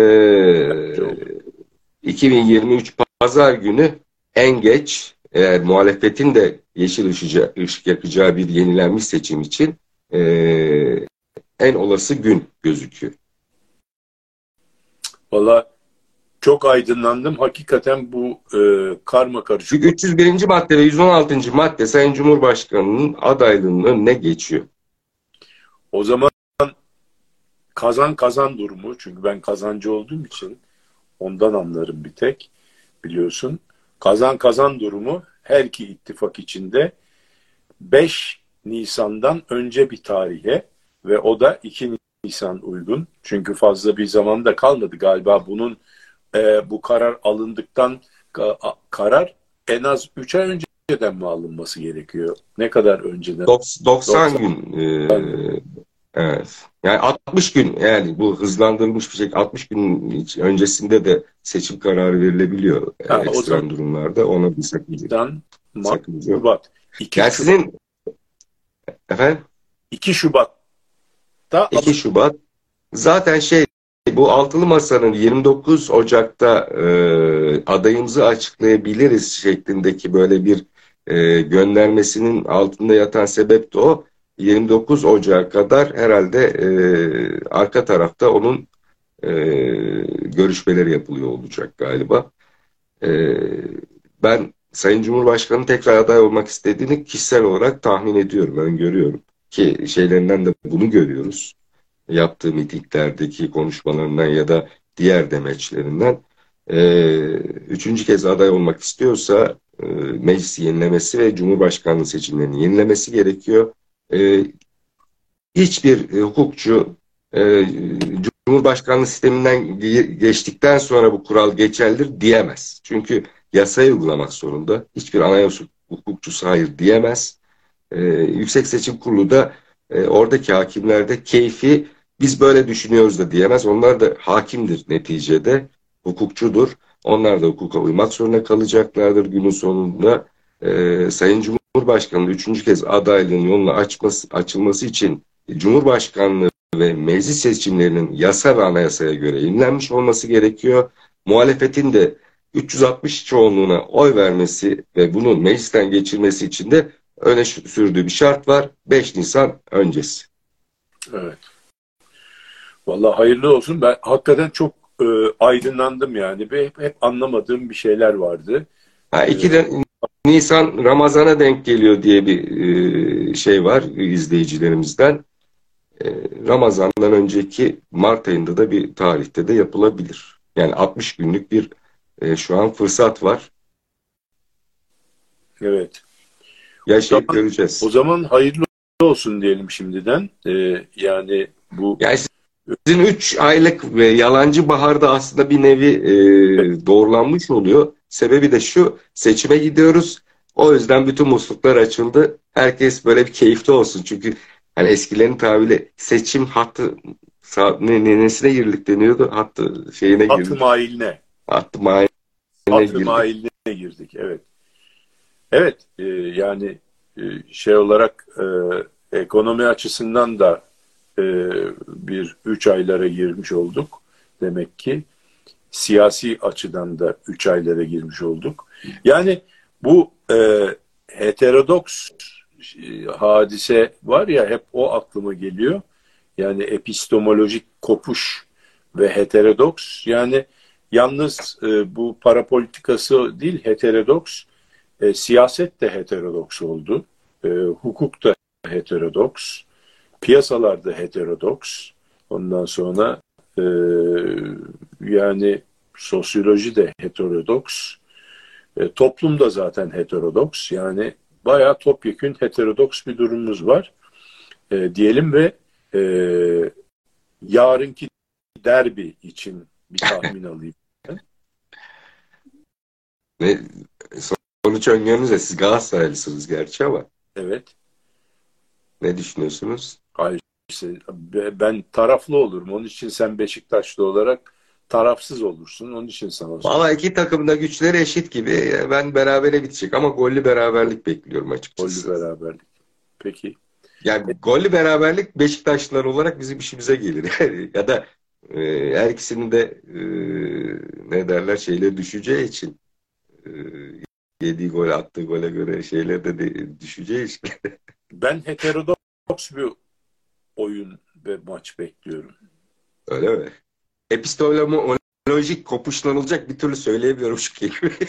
2023 Pazar günü en geç eğer muhalefetin de yeşil ışıca, ışık yakacağı bir yenilenmiş seçim için e, en olası gün gözüküyor. Valla çok aydınlandım. Hakikaten bu e, karma karışık. 301. madde ve 116. madde Sayın Cumhurbaşkanı'nın adaylığının önüne geçiyor. O zaman kazan kazan durumu çünkü ben kazancı olduğum için ondan anlarım bir tek biliyorsun. Kazan kazan durumu her iki ittifak içinde 5 Nisan'dan önce bir tarihe ve o da 2 Nisan uygun. Çünkü fazla bir zamanda kalmadı galiba bunun e, bu karar alındıktan ka, karar en az 3 ay önceden mi alınması gerekiyor? Ne kadar önceden? 90, 90 gün. E, Evet. Yani 60 gün yani bu hızlandırılmış bir şekilde 60 gün öncesinde de seçim kararı verilebiliyor ha, ekstrem zaman, durumlarda. Ona bir sakınca, sakınca yok. Şubat. 2 yani Şubat. sizin efendim? 2 Şubat'ta 2 Şubat zaten şey bu altılı masanın 29 Ocak'ta e, adayımızı açıklayabiliriz şeklindeki böyle bir e, göndermesinin altında yatan sebep de o. 29 Ocak'a kadar herhalde e, arka tarafta onun e, görüşmeleri yapılıyor olacak galiba. E, ben Sayın Cumhurbaşkanı tekrar aday olmak istediğini kişisel olarak tahmin ediyorum, öngörüyorum. Ki şeylerinden de bunu görüyoruz. Yaptığı mitinglerdeki konuşmalarından ya da diğer demeçlerinden. E, üçüncü kez aday olmak istiyorsa e, meclis yenilemesi ve Cumhurbaşkanlığı seçimlerini yenilemesi gerekiyor e, hiçbir e, hukukçu e, Cumhurbaşkanlığı sisteminden geçtikten sonra bu kural geçerlidir diyemez. Çünkü yasayı uygulamak zorunda. Hiçbir anayasa hukukçusu hayır diyemez. E, Yüksek Seçim Kurulu da e, oradaki hakimlerde keyfi biz böyle düşünüyoruz da diyemez. Onlar da hakimdir neticede, hukukçudur. Onlar da hukuka uymak zorunda kalacaklardır günün sonunda. E, Sayın Cumhurbaşkanı üçüncü kez adaylığın yolunu açması, açılması için Cumhurbaşkanlığı ve meclis seçimlerinin yasa ve anayasaya göre yenilenmiş olması gerekiyor. Muhalefetin de 360 çoğunluğuna oy vermesi ve bunu meclisten geçirmesi için de öne sürdüğü bir şart var. 5 Nisan öncesi. Evet. Vallahi hayırlı olsun. Ben hakikaten çok e, aydınlandım yani. Hep, hep anlamadığım bir şeyler vardı. Ha, iki de Nisan Ramazan'a denk geliyor diye bir e, şey var izleyicilerimizden. E, Ramazan'dan önceki Mart ayında da bir tarihte de yapılabilir. Yani 60 günlük bir e, şu an fırsat var. Evet. Yaşayıp zaman, göreceğiz. O zaman hayırlı olsun diyelim şimdiden. Ee, yani bu yani sizin 3 aylık ve yalancı baharda aslında bir nevi e, doğrulanmış oluyor. Sebebi de şu seçime gidiyoruz. O yüzden bütün musluklar açıldı. Herkes böyle bir keyifli olsun. Çünkü hani eskilerin tabiriyle seçim hattı ne, ne, nesine girdik deniyordu? Hattı şeyine girdik. Hattı mailine. Hattı mailine Hattı girdik. mailine girdik. Evet. Evet. E, yani e, şey olarak e, ekonomi açısından da e, bir üç aylara girmiş olduk. Demek ki siyasi açıdan da üç aylara girmiş olduk. Yani bu e, heterodoks e, hadise var ya hep o aklıma geliyor. Yani epistemolojik kopuş ve heterodoks yani yalnız e, bu para politikası değil heterodoks e, siyaset de heterodoks oldu. E, hukuk da heterodoks. Piyasalar da heterodoks. Ondan sonra e, yani sosyoloji de heterodoks. E, toplum da zaten heterodoks. Yani bayağı topyekün heterodoks bir durumumuz var. E, diyelim ve e, yarınki derbi için bir tahmin alayım. Ne, sonuç öngörünüz de siz Galatasaraylısınız gerçi ama. Evet. Ne düşünüyorsunuz? Hayır, ben taraflı olurum. Onun için sen Beşiktaşlı olarak tarafsız olursun. Onun için sana Valla iki takım da güçleri eşit gibi. Ben berabere bitecek ama gollü beraberlik bekliyorum açıkçası. Gollü beraberlik. Peki. Yani gollü beraberlik Beşiktaşlılar olarak bizim işimize gelir. ya da e, her ikisinin de e, ne derler şeyleri düşeceği için e, yediği gol attığı gole göre şeyler de, de düşeceği için. ben heterodoks bir oyun ve maç bekliyorum. Öyle mi? Epistemolojik kopuşlanılacak bir türlü söyleyemiyorum şu kelimeyi.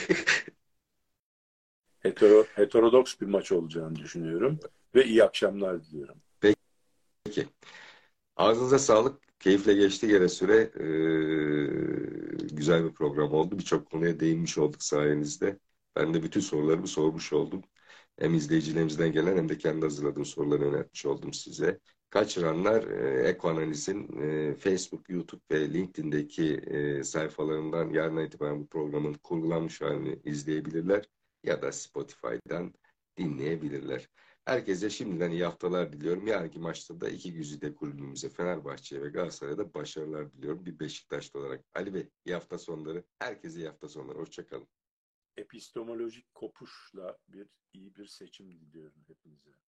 Hetero, heterodoks bir maç olacağını düşünüyorum. Ve iyi akşamlar diliyorum. Peki. Ağzınıza sağlık. Keyifle geçti gene süre. Ee, güzel bir program oldu. Birçok konuya değinmiş olduk sayenizde. Ben de bütün sorularımı sormuş oldum. Hem izleyicilerimizden gelen hem de kendi hazırladığım soruları yöneltmiş oldum size. Kaçıranlar e, Ekoanaliz'in e, Facebook, YouTube ve LinkedIn'deki e, sayfalarından yarın itibaren bu programın kurgulanmış halini izleyebilirler ya da Spotify'dan dinleyebilirler. Herkese şimdiden iyi haftalar diliyorum. Yarınki maçta da iki güzide kulübümüze Fenerbahçe'ye ve Galatasaray'a da başarılar diliyorum. Bir Beşiktaşlı olarak. Ali Bey iyi hafta sonları. Herkese iyi hafta sonları. Hoşçakalın. Epistemolojik kopuşla bir iyi bir seçim diliyorum hepinize.